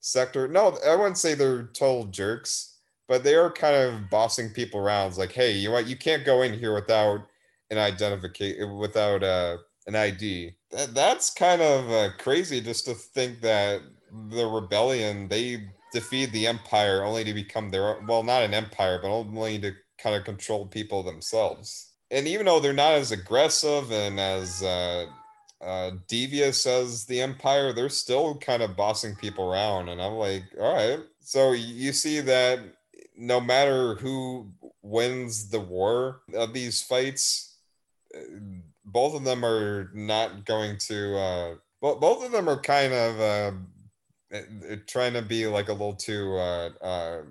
sector. No, I wouldn't say they're total jerks, but they are kind of bossing people around. It's like, hey, you what? You can't go in here without an identification without uh, an ID. That, that's kind of uh, crazy just to think that the rebellion they defeat the empire only to become their own, well not an empire but only to kind of control people themselves and even though they're not as aggressive and as uh, uh, devious as the Empire, they're still kind of bossing people around. And I'm like, all right. So you see that no matter who wins the war of these fights, both of them are not going to. Uh, both of them are kind of uh, trying to be like a little too uh, uh,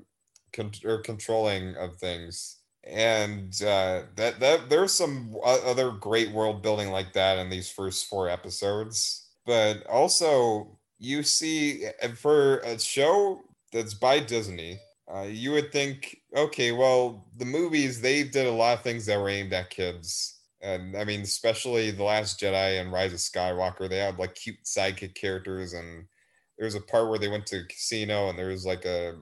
con- or controlling of things and uh, that that there's some other great world building like that in these first four episodes but also you see for a show that's by disney uh, you would think okay well the movies they did a lot of things that were aimed at kids and i mean especially the last jedi and rise of skywalker they had like cute sidekick characters and there was a part where they went to a casino and there was like a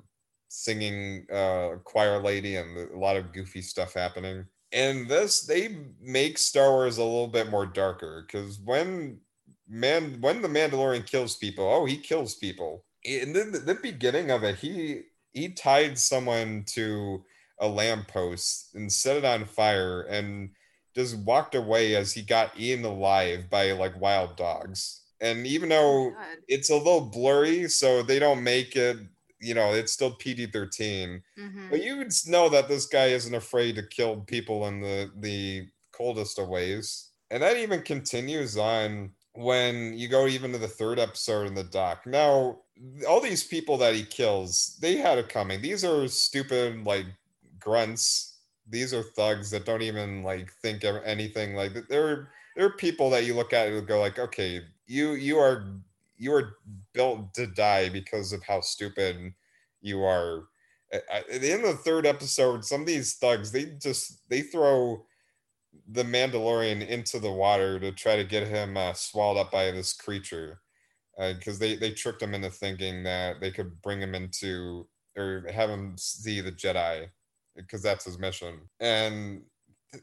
singing uh, choir lady and a lot of goofy stuff happening. And this, they make Star Wars a little bit more darker because when man when the Mandalorian kills people, oh, he kills people. In the, the beginning of it, he he tied someone to a lamppost and set it on fire and just walked away as he got eaten alive by like wild dogs. And even though oh it's a little blurry, so they don't make it you know, it's still PG 13. Mm-hmm. But you would know that this guy isn't afraid to kill people in the, the coldest of ways. And that even continues on when you go even to the third episode in the dock. Now, all these people that he kills, they had it coming. These are stupid, like grunts. These are thugs that don't even like think of anything like that. They're they're people that you look at and go like, okay, you you are you are built to die because of how stupid you are. At the end of the third episode, some of these thugs they just they throw the Mandalorian into the water to try to get him uh, swallowed up by this creature because uh, they they tricked him into thinking that they could bring him into or have him see the Jedi because that's his mission. And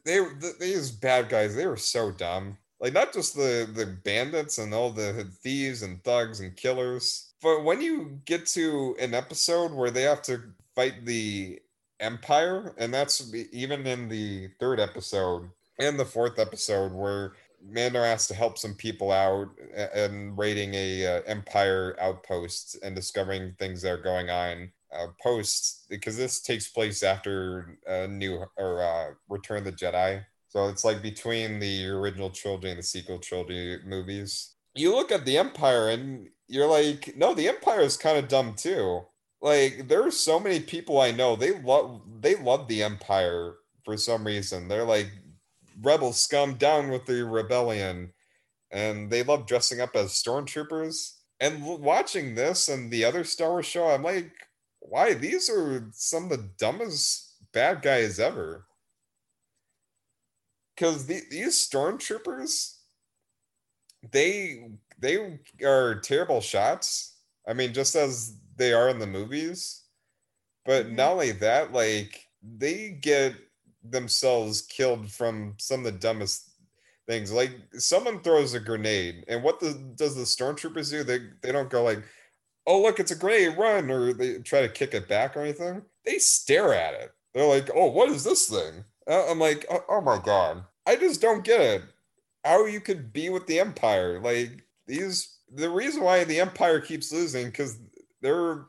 they these bad guys they were so dumb like not just the the bandits and all the thieves and thugs and killers but when you get to an episode where they have to fight the empire and that's even in the third episode and the fourth episode where Mando has to help some people out and raiding a uh, empire outpost and discovering things that are going on uh, post because this takes place after uh, new or uh, Return of the Jedi so it's like between the original trilogy and the sequel trilogy movies. You look at the Empire and you're like, no, the Empire is kind of dumb too. Like there are so many people I know they love they love the Empire for some reason. They're like rebel scum down with the rebellion, and they love dressing up as stormtroopers. And watching this and the other Star Wars show, I'm like, why? These are some of the dumbest bad guys ever because the, these stormtroopers, they they are terrible shots. I mean, just as they are in the movies. But mm-hmm. not only that, like they get themselves killed from some of the dumbest things. Like someone throws a grenade, and what the, does the stormtroopers do? They they don't go like, "Oh look, it's a grenade, run!" or they try to kick it back or anything. They stare at it. They're like, "Oh, what is this thing?" Uh, I'm like, oh, oh my god. I just don't get it. How you could be with the Empire. Like these the reason why the Empire keeps losing because they're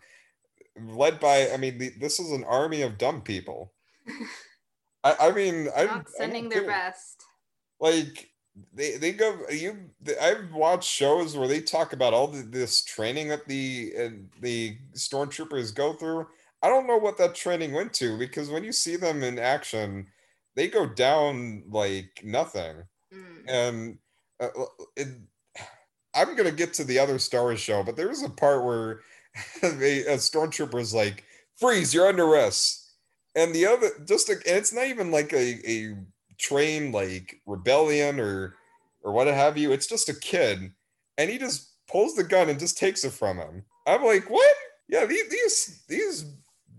led by I mean the, this is an army of dumb people. I, I mean I not sending I their best. Like they they go you I've watched shows where they talk about all the, this training that the uh, the stormtroopers go through. I don't know what that training went to because when you see them in action, they go down like nothing. Mm. And uh, it, I'm gonna get to the other Star Wars show, but there's a part where a, a stormtrooper is like, "Freeze! You're under arrest," and the other just and it's not even like a a trained like rebellion or or what have you. It's just a kid, and he just pulls the gun and just takes it from him. I'm like, what? Yeah, these these these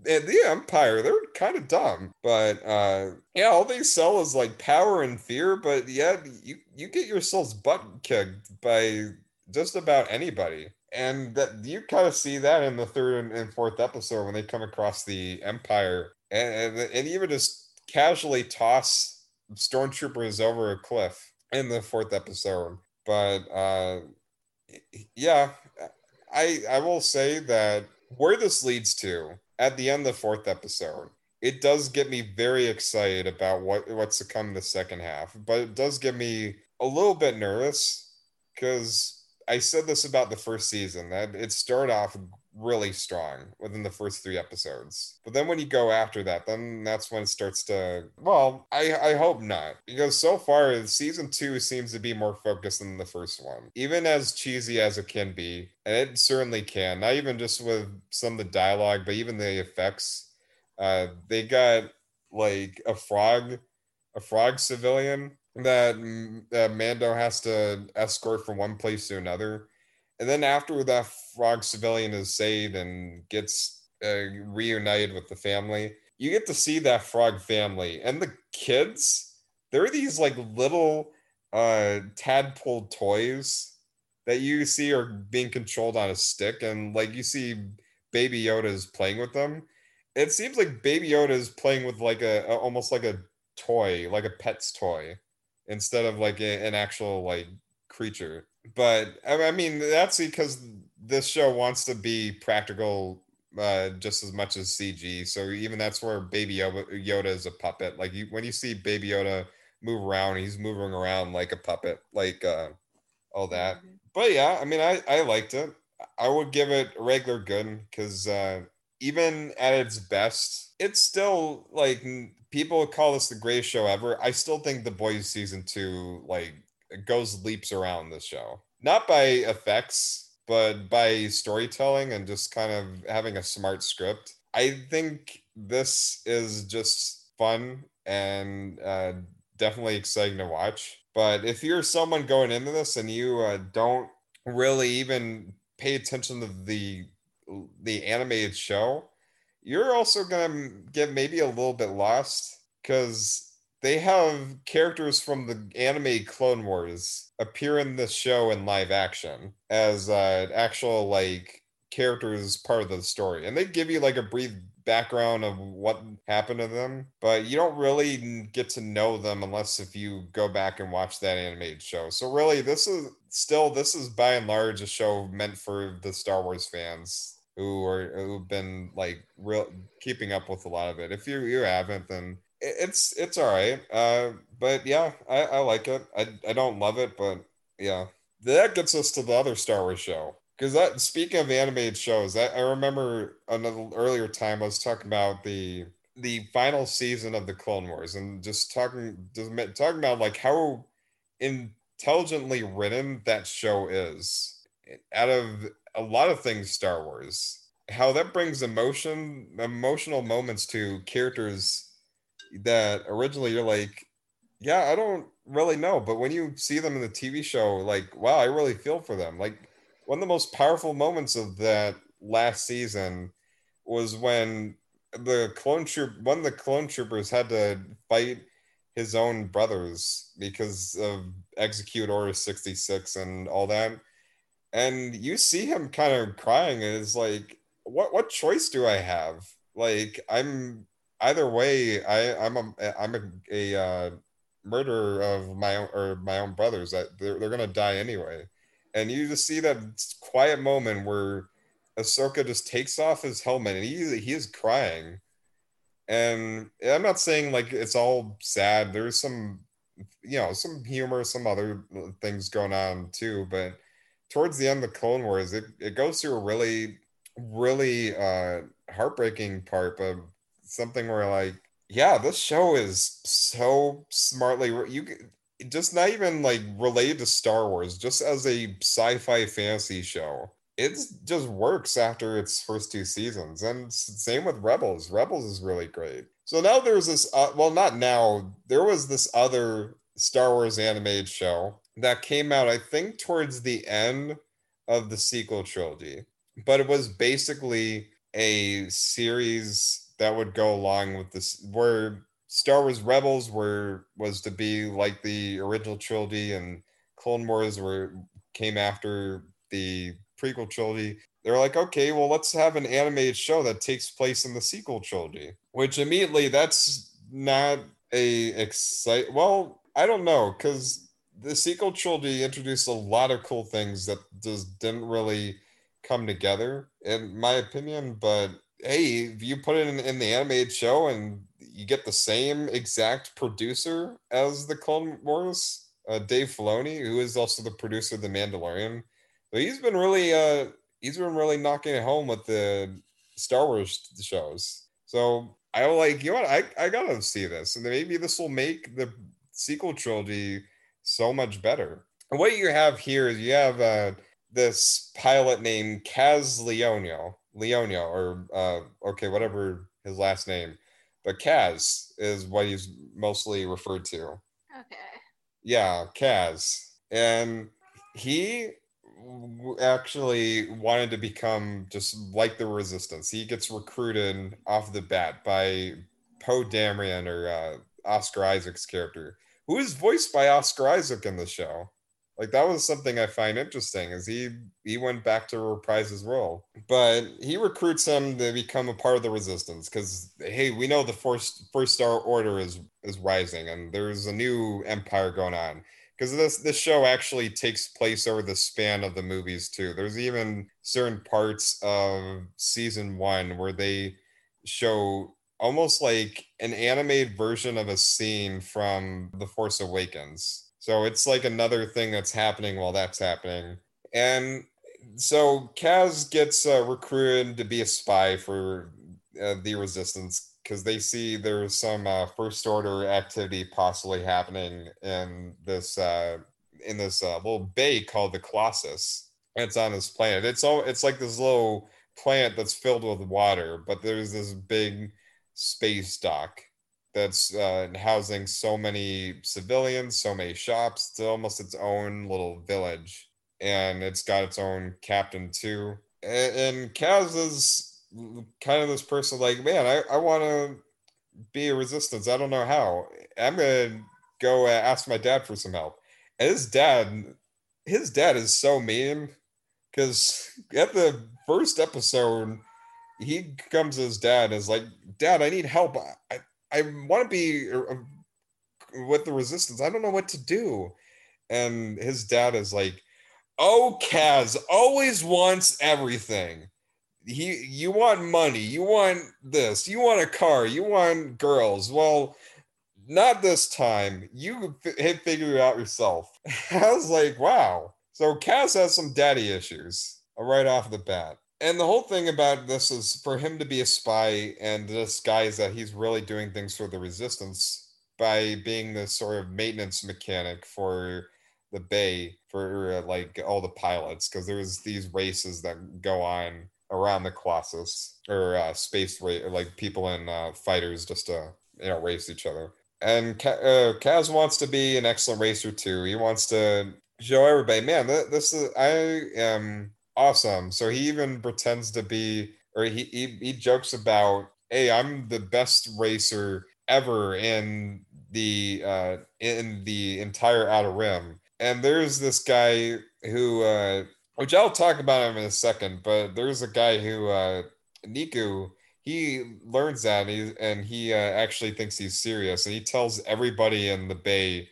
and the Empire, they're kind of dumb. But uh yeah, all they sell is like power and fear, but yeah, you you get yourselves butt kicked by just about anybody. And that you kind of see that in the third and fourth episode when they come across the Empire and, and, and even just casually toss stormtroopers over a cliff in the fourth episode. but uh, yeah, I I will say that where this leads to at the end of the fourth episode, it does get me very excited about what what's to come in the second half, but it does get me a little bit nervous because I said this about the first season that it started off really strong within the first three episodes. But then when you go after that, then that's when it starts to well, I I hope not. Because so far season two seems to be more focused than the first one. Even as cheesy as it can be, and it certainly can, not even just with some of the dialogue, but even the effects. Uh they got like a frog, a frog civilian that Mando has to escort from one place to another and then after that frog civilian is saved and gets uh, reunited with the family, you get to see that frog family and the kids. There are these like little uh, tadpole toys that you see are being controlled on a stick, and like you see Baby Yoda is playing with them. It seems like Baby Yoda is playing with like a, a almost like a toy, like a pet's toy, instead of like a, an actual like creature but I mean that's because this show wants to be practical uh, just as much as CG. So even that's where Baby Yoda is a puppet. Like you, when you see Baby Yoda move around, he's moving around like a puppet, like uh, all that. Mm-hmm. But yeah, I mean, I I liked it. I would give it a regular good because uh, even at its best, it's still like people call this the greatest show ever. I still think The Boys season two like goes leaps around the show. Not by effects, but by storytelling and just kind of having a smart script. I think this is just fun and uh, definitely exciting to watch. But if you're someone going into this and you uh, don't really even pay attention to the the animated show, you're also gonna get maybe a little bit lost because they have characters from the anime Clone Wars appear in this show in live action as uh, actual like characters part of the story, and they give you like a brief background of what happened to them, but you don't really get to know them unless if you go back and watch that animated show. So really, this is still this is by and large a show meant for the Star Wars fans who are who've been like real keeping up with a lot of it. If you you haven't, then it's it's all right. Uh, but yeah, I, I like it. I I don't love it, but yeah, that gets us to the other Star Wars show. Because that speaking of animated shows, that I remember another earlier time I was talking about the the final season of the Clone Wars and just talking just talking about like how intelligently written that show is. Out of a lot of things Star Wars, how that brings emotion, emotional moments to characters that originally you're like, yeah, I don't really know, but when you see them in the TV show, like, wow, I really feel for them. Like one of the most powerful moments of that last season was when the clone troop one of the clone troopers had to fight his own brothers because of execute order 66 and all that. And you see him kind of crying and it's like what what choice do i have? Like i'm either way, I I'm a I'm a, a uh, murderer of my own or my own brothers that they're they're gonna die anyway, and you just see that quiet moment where Ahsoka just takes off his helmet and he he is crying, and I'm not saying like it's all sad. There's some you know some humor, some other things going on too, but towards the end of the Clone Wars, it, it goes through a really really uh heartbreaking part of something where like yeah this show is so smartly you just not even like related to star wars just as a sci-fi fantasy show. It just works after its first two seasons and same with rebels. Rebels is really great. So now there's this uh, well not now there was this other star wars animated show that came out i think towards the end of the sequel trilogy but it was basically a series that would go along with this where Star Wars Rebels were was to be like the original trilogy and Clone Wars were came after the prequel trilogy. They're like, okay, well, let's have an animated show that takes place in the sequel trilogy. Which immediately that's not a excite. Well, I don't know because the sequel trilogy introduced a lot of cool things that just didn't really come together, in my opinion. But hey, if you put it in, in the animated show and you get the same exact producer as the Clone Wars, uh, Dave Filoni, who is also the producer of The Mandalorian. So he's been really uh he's been really knocking it home with the Star Wars shows. So I was like, you know what, I, I gotta see this. And maybe this will make the sequel trilogy so much better. And what you have here is you have uh this pilot named Kaz Leonio, Leonio, or uh okay, whatever his last name. But Kaz is what he's mostly referred to. Okay. Yeah, Kaz. And he actually wanted to become just like the resistance. He gets recruited off the bat by Poe Dameron or uh, Oscar Isaac's character, who is voiced by Oscar Isaac in the show. Like that was something I find interesting, is he he went back to reprise his role, but he recruits him to become a part of the resistance because hey, we know the first first star order is is rising and there's a new empire going on because this this show actually takes place over the span of the movies too. There's even certain parts of season one where they show almost like an animated version of a scene from The Force Awakens. So it's like another thing that's happening while that's happening. And so Kaz gets uh, recruited to be a spy for uh, the Resistance because they see there's some uh, first order activity possibly happening in this uh, in this uh, little bay called the Colossus. It's on this planet. It's all it's like this little planet that's filled with water, but there's this big space dock that's uh, housing so many civilians, so many shops. It's almost its own little village, and it's got its own captain too. And, and Kaz is kind of this person like, man, I, I want to be a resistance. I don't know how. I'm gonna go ask my dad for some help. And his dad, his dad is so mean because at the first episode, he comes to his dad and is like, Dad, I need help. I, I want to be uh, with the resistance. I don't know what to do. And his dad is like, Oh, Kaz always wants everything. He you want money you want this you want a car you want girls. Well not this time. You f- figure it out yourself. I was like wow. So Kaz has some daddy issues right off the bat and the whole thing about this is for him to be a spy and disguise that he's really doing things for the resistance by being this sort of maintenance mechanic for the bay for like all the pilots because there's these races that go on around the Colossus or uh, space rate, like people in uh, fighters just to you know race each other. And uh, Kaz wants to be an excellent racer too. He wants to show everybody, man, th- this is I am awesome. So he even pretends to be, or he he, he jokes about, hey, I'm the best racer ever in the uh, in the entire Outer Rim. And there's this guy who uh, which I'll talk about him in a second. But there's a guy who uh, Neeku he learns that and he, and he uh, actually thinks he's serious and he tells everybody in the bay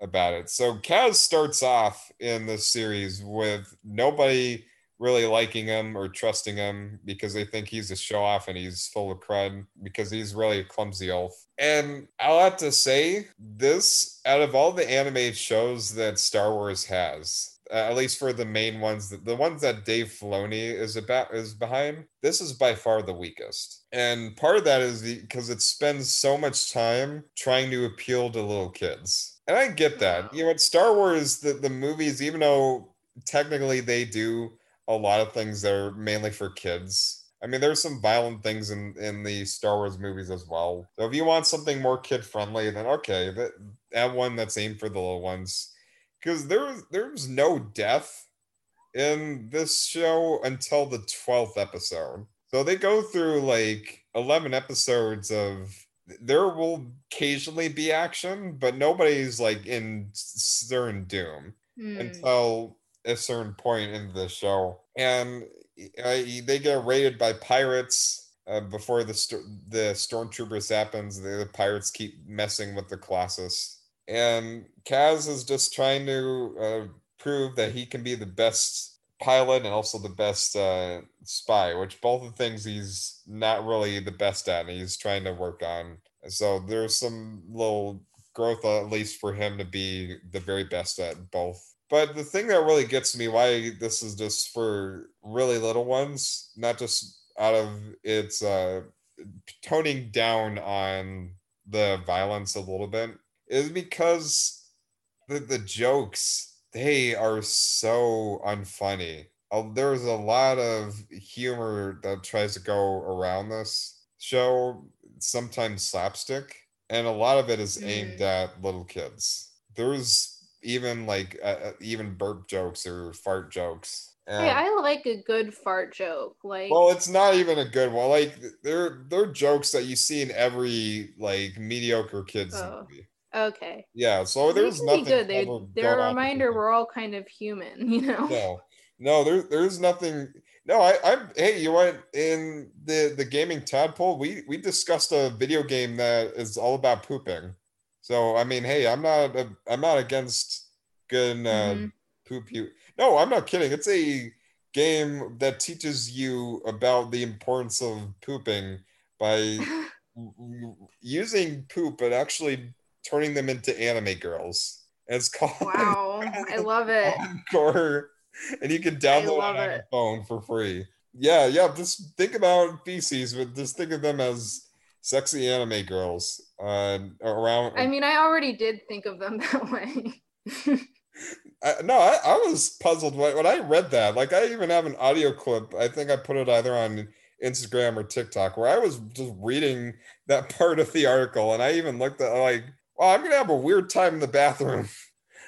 about it. So Kaz starts off in this series with nobody really liking him or trusting him because they think he's a show off and he's full of crud because he's really a clumsy elf. And I'll have to say, this out of all the animated shows that Star Wars has, uh, at least for the main ones, the ones that Dave Filoni is about is behind. This is by far the weakest, and part of that is because it spends so much time trying to appeal to little kids, and I get that. You know, what Star Wars, the the movies, even though technically they do a lot of things that are mainly for kids. I mean, there's some violent things in in the Star Wars movies as well. So if you want something more kid friendly, then okay, that that one that's aimed for the little ones because there there's no death in this show until the 12th episode. So they go through like 11 episodes of there will occasionally be action, but nobody's like in certain doom mm. until a certain point in the show. And uh, they get raided by pirates. Uh, before the st- the stormtroopers happens, the, the pirates keep messing with the Colossus and Kaz is just trying to uh, prove that he can be the best pilot and also the best uh, spy, which both of the things he's not really the best at, and he's trying to work on. So there's some little growth, at least for him to be the very best at both. But the thing that really gets me why this is just for really little ones, not just out of its uh, toning down on the violence a little bit, is because the the jokes they are so unfunny. Uh, there's a lot of humor that tries to go around this show, sometimes slapstick, and a lot of it is aimed mm. at little kids. There's even like uh, uh, even burp jokes or fart jokes. And, hey, I like a good fart joke. Like, well, it's not even a good one. Like, they're they're jokes that you see in every like mediocre kids oh, movie. Okay. Yeah, so there's nothing. good. They, they're a reminder we're all kind of human, you know. No, no, there, there's nothing. No, I, I'm. Hey, you want in the the gaming tadpole? We we discussed a video game that is all about pooping. So I mean, hey, I'm not I'm not against good uh, mm-hmm. poop you. No, I'm not kidding. It's a game that teaches you about the importance of pooping by using poop, but actually turning them into anime girls. And it's called Wow, I love it. Unkore, and you can download it on it. your phone for free. Yeah, yeah. Just think about feces, but just think of them as sexy anime girls uh, around. I mean, I already did think of them that way. I, no, I, I was puzzled when, when I read that. Like, I even have an audio clip. I think I put it either on Instagram or TikTok where I was just reading that part of the article, and I even looked at like, well, I'm gonna have a weird time in the bathroom.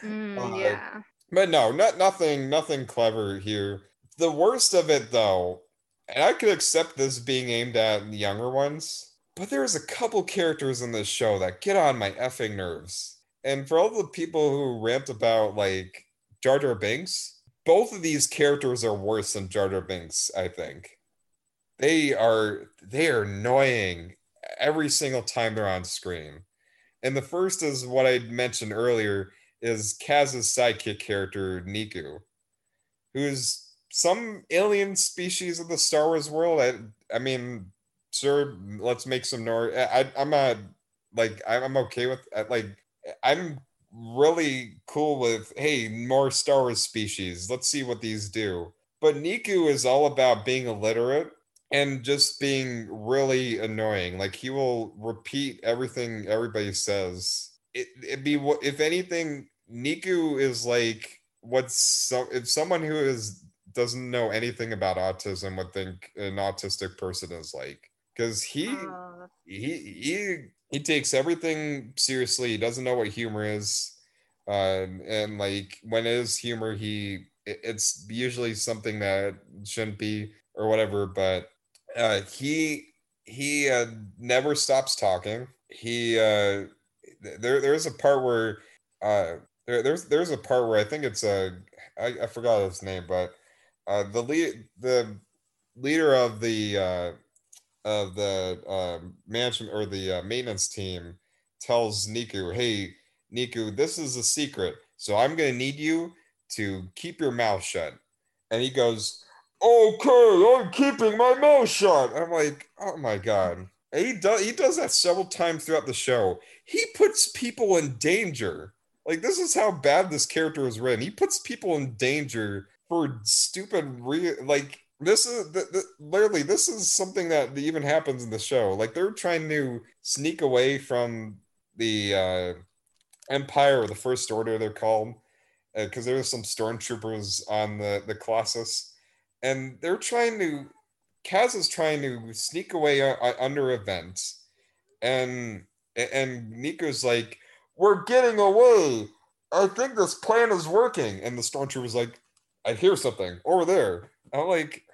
Mm, uh, yeah. But no, not nothing, nothing clever here. The worst of it, though, and I could accept this being aimed at younger ones but there's a couple characters in this show that get on my effing nerves. And for all the people who rant about like Jar Jar Binks, both of these characters are worse than Jar Jar Binks, I think. They are they are annoying every single time they're on screen. And the first is what I mentioned earlier is Kaz's sidekick character, Neeku, who's some alien species of the Star Wars world. I, I mean, sure, let's make some noise. I, I'm not like I'm okay with uh, like I'm really cool with hey more Star Wars species. Let's see what these do. But Neeku is all about being illiterate and just being really annoying. Like he will repeat everything everybody says. It, it'd be if anything, Neeku is like what's so if someone who is doesn't know anything about autism would think an autistic person is like because he uh. he he he takes everything seriously. He doesn't know what humor is, um, and like when it is humor, he it's usually something that shouldn't be or whatever. But uh, he he uh, never stops talking. He uh, there there's a part where uh, there, there's there's a part where I think it's a I, I forgot his name, but uh, the lead the leader of the uh, of the uh, management or the uh, maintenance team tells Neeku, "Hey, Neeku, this is a secret, so I'm gonna need you to keep your mouth shut." And he goes, "Okay, I'm keeping my mouth shut." I'm like, "Oh my god." And he does he does that several times throughout the show. He puts people in danger. Like this is how bad this character is written. He puts people in danger for stupid re- like this is literally this is something that even happens in the show. Like they're trying to sneak away from the uh empire or the first order they're called because uh, there's some stormtroopers on the the colossus. And they're trying to kaz is trying to sneak away uh, under events, and and Neeku's like we're getting away! I think this plan is working! And the stormtrooper's like i hear something over there. I'm like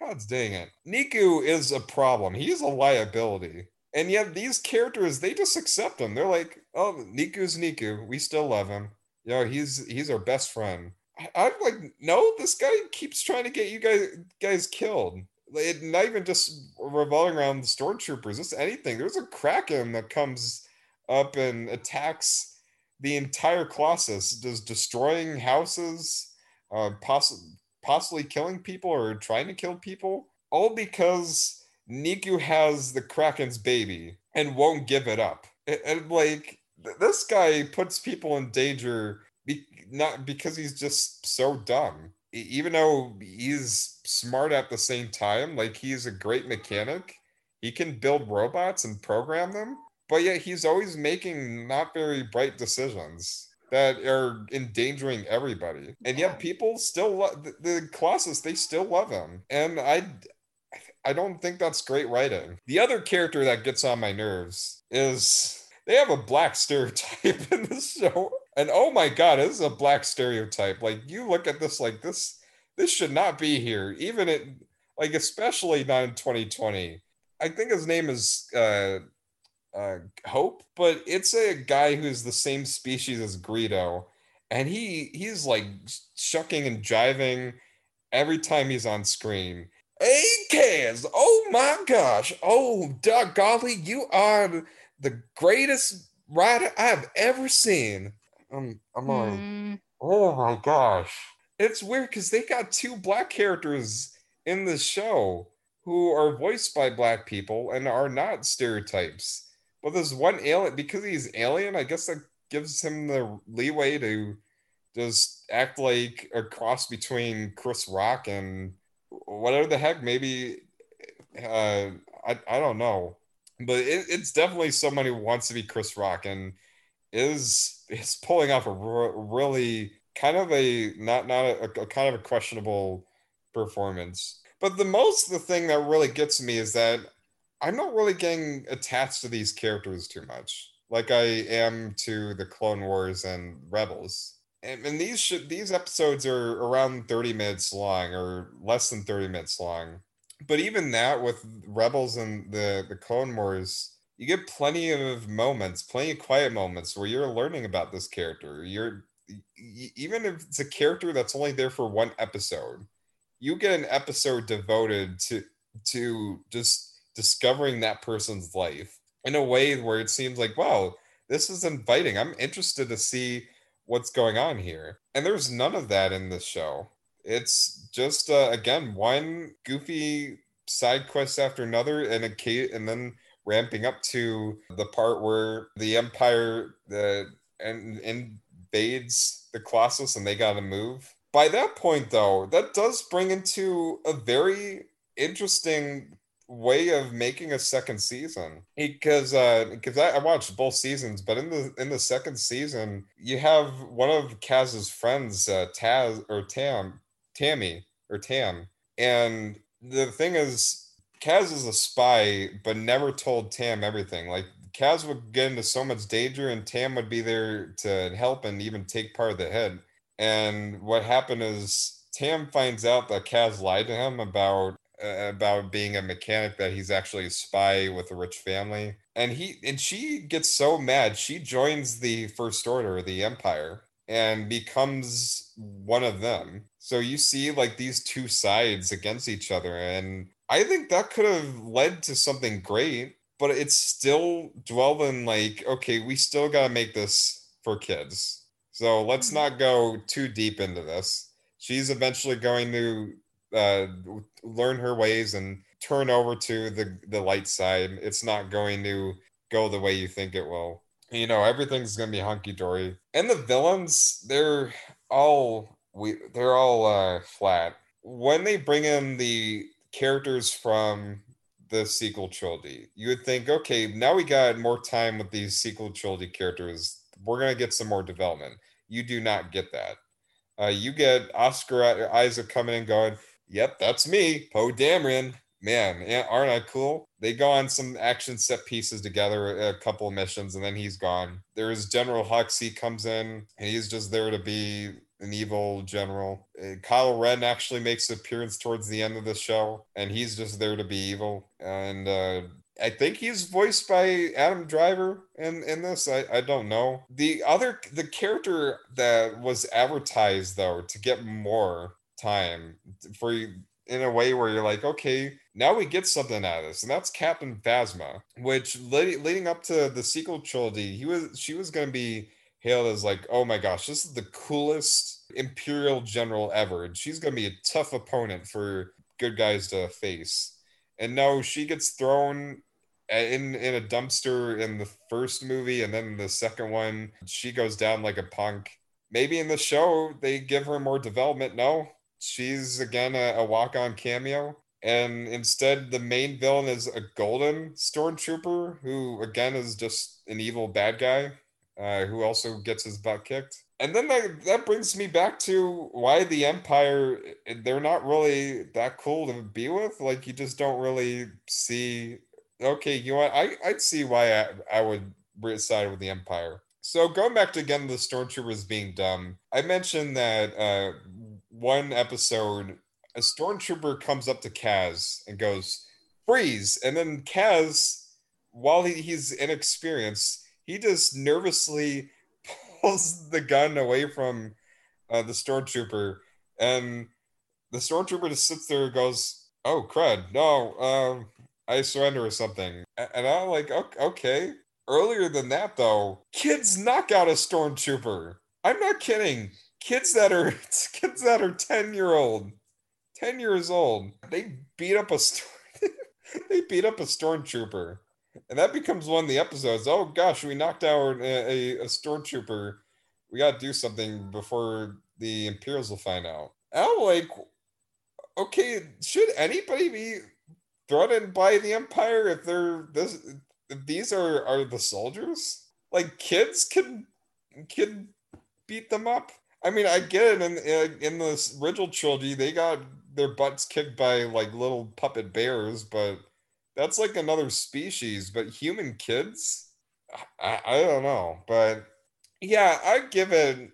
God's dang it. Neeku is a problem. He's a liability. And yet these characters, they just accept him. They're like, oh, Neeku's Neeku. We still love him. You know, he's he's our best friend. I, am like, no, this guy keeps trying to get you guys guys killed. It, not even just revolving around the stormtroopers, just anything. There's a kraken that comes up and attacks the entire Colossus, just destroying houses, uh, poss- possibly killing people or trying to kill people, all because Neeku has the Kraken's baby and won't give it up. And, like this guy puts people in danger, be- not because he's just so dumb. Even though he's smart at the same time, like he's a great mechanic, he can build robots and program them but yet he's always making not very bright decisions that are endangering everybody. And yet people still love the, the Colossus, they still love him. And I I don't think that's great writing. The other character that gets on my nerves is they have a black stereotype in this show. And oh my god, this is a black stereotype. Like you look at this like this this should not be here. Even it like especially not in 2020. I think his name is uh uh, Hope, but it's a guy who's the same species as Greedo, and he he's like shucking and jiving every time he's on screen. Hey, Kaz! Oh my gosh! Oh, Doug Golly, you are the greatest rider I've ever seen. I'm, I'm like, mm. oh my gosh! It's weird because they got two black characters in the show who are voiced by black people and are not stereotypes well, there's one alien because he's alien. I guess that gives him the leeway to just act like a cross between Chris Rock and whatever the heck. Maybe uh, I I don't know, but it, it's definitely somebody who wants to be Chris Rock and is is pulling off a really kind of a not not a, a kind of a questionable performance. But the most the thing that really gets me is that I'm not really getting attached to these characters too much, like I am to the Clone Wars and Rebels. And, and these should these episodes are around 30 minutes long or less than 30 minutes long. But even that with Rebels and the the Clone Wars, you get plenty of moments, plenty of quiet moments where you're learning about this character. You're even if it's a character that's only there for one episode, you get an episode devoted to to just discovering that person's life in a way where it seems like, wow, this is inviting. I'm interested to see what's going on here. And there's none of that in this show. It's just uh, again one goofy side quest after another, and a and then ramping up to the part where the Empire the and invades the Colossus and they got to move. By that point, though, that does bring into a very interesting way of making a second season. Because uh because I, I, watched both seasons but in the in the second season you have one of kaz's friends uh taz or tam tammy or tam. And the thing is kaz is a spy but never told tam everything. Like kaz would get into so much danger and tam would be there to help and even take part of the head and what happened is tam finds out that kaz lied to him about about being a mechanic that he's actually a spy with a rich family. And he and she gets so mad she joins the first order the empire and becomes one of them. So you see like these two sides against each other and i think that could have led to something great but it's still dwelling like okay we still got to make this for kids. So let's mm-hmm. not go too deep into this. She's eventually going to uh, learn her ways and turn over to the the light side. It's not going to go the way you think it will. You know, everything's gonna be hunky dory. And the villains, they're all we they're all uh, flat. When they bring in the characters from the sequel trilogy, you would think, okay, now we got more time with these sequel trilogy characters. We're gonna get some more development. You do not get that. Uh, you get Oscar Isaac coming and going, Yep, that's me, Poe Dameron. Man, aren't I cool? They go on some action set pieces together, a couple of missions, and then he's gone. There's General Hux. He comes in, and he's just there to be an evil general. Kyle Kylo Ren actually makes an appearance towards the end of the show, and he's just there to be evil. And uh, I think he's voiced by Adam Driver in in this. I, I don't know. The other the character that was advertised though to get more time for you in a way where you're like, okay, now we get something out of this, and that's Captain Phasma, which leading up to the sequel trilogy, he was she was going to be hailed as like, oh my gosh, this is the coolest Imperial general ever. And she's going to be a tough opponent for good guys to face. And no, she gets thrown uh, in in a dumpster in the first movie and then the second one she goes down like a punk maybe in the show they give her more development no she's again a, a walk-on cameo and instead the main villain is a golden stormtrooper who again is just an evil bad guy uh, who also gets his butt kicked. And then that, that brings me back to why the empire they're not really that cool to be with. Like you just don't really see okay you know i i'd see why i, I would side with the empire. So going back to again the stormtroopers being dumb i mentioned that uh one episode a stormtrooper comes up to Kaz and goes, freeze. And then Kaz, while he, he's inexperienced, he just nervously pulls the gun away from uh, the stormtrooper. And the stormtrooper just sits there and goes, oh, crud, no, um, I surrender or something. And I'm like, okay. Earlier than that, though, kids knock out a stormtrooper. I'm not kidding. Kids that are kids that are 10 year old 10 years old. They beat up a they beat up a stormtrooper. And that becomes one of the episodes. Oh gosh, we knocked out a, a, a stormtrooper. We got to do something before the Imperials will find out. I'm like, okay, should anybody be threatened by the Empire if they're this? If these are are the soldiers? Like kids can can beat them up. I mean, I get it in uh, in the original trilogy, they got their butts kicked by like little puppet bears, but that's like another species. But human kids, I, I don't know. But yeah, I give it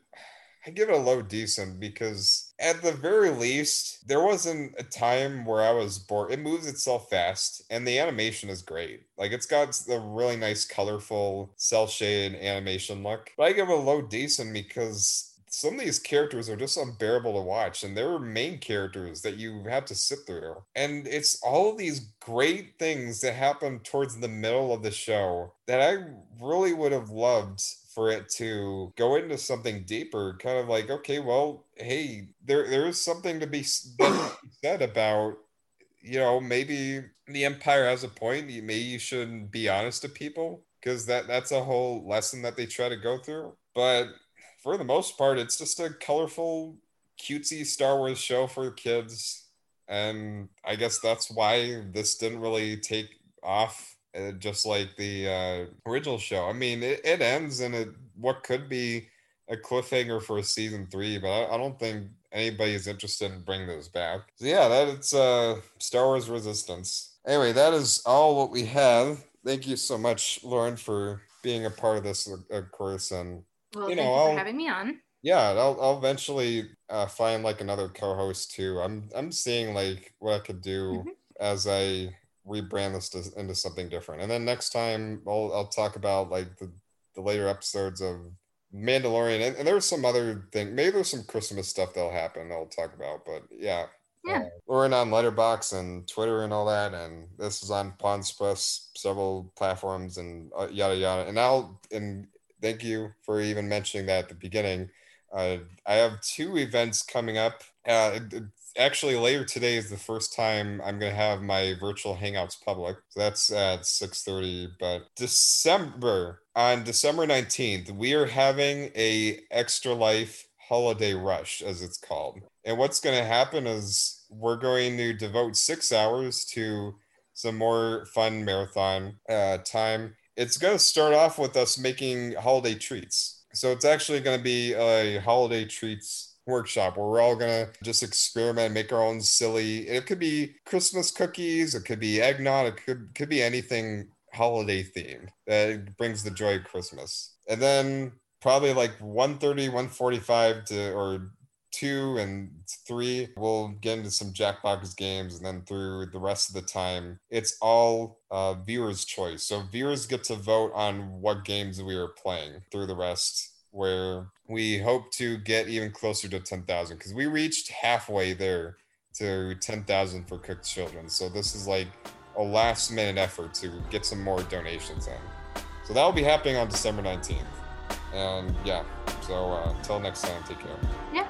I give it a low decent because at the very least, there wasn't a time where I was bored. It moves itself fast and the animation is great. Like it's got the really nice, colorful, cell shade animation look. But I give it a low decent because some of these characters are just unbearable to watch and they're main characters that you have to sit through and it's all of these great things that happen towards the middle of the show that i really would have loved for it to go into something deeper kind of like okay well hey there there is something to be said about you know maybe the empire has a point maybe you shouldn't be honest to people because that that's a whole lesson that they try to go through but for the most part, it's just a colorful, cutesy Star Wars show for kids. And I guess that's why this didn't really take off uh, just like the uh, original show. I mean, it, it ends in a, what could be a cliffhanger for a season three, but I, I don't think anybody is interested in bringing those back. So yeah, that it's uh, Star Wars Resistance. Anyway, that is all what we have. Thank you so much, Lauren, for being a part of this, of course, and well, you know, you for having me on. Yeah, I'll, I'll eventually uh, find like another co-host too. I'm I'm seeing like what I could do mm-hmm. as I rebrand this to, into something different. And then next time I'll I'll talk about like the the later episodes of Mandalorian and, and there's some other thing. Maybe there's some Christmas stuff that'll happen. I'll talk about, but yeah. Yeah. Uh, we're in on Letterboxd and Twitter and all that, and this is on Pawns Plus, several platforms and uh, yada yada. And I'll and thank you for even mentioning that at the beginning. Uh, I have two events coming up. Uh, actually, later today is the first time I'm going to have my virtual Hangouts public. So that's at 6:30. But December on December 19th, we are having a extra life holiday rush, as it's called. And what's going to happen is we're going to devote six hours to some more fun marathon uh, time it's going to start off with us making holiday treats. So it's actually going to be a holiday treats workshop where we're all going to just experiment, make our own silly. It could be Christmas cookies, it could be eggnog, it could could be anything holiday themed that brings the joy of Christmas. And then probably like 130, 145 to or two and three, we'll get into some Jackbox games, and then through the rest of the time, it's all uh, viewers' choice. So viewers get to vote on what games we are playing through the rest. Where we hope to get even closer to 10,000 because we reached halfway there to 10,000 for Cook Children's. So this is like a last minute effort to get some more donations in. So that will be happening on December 19th. and yeah, so uh, until next time, take care. Yeah.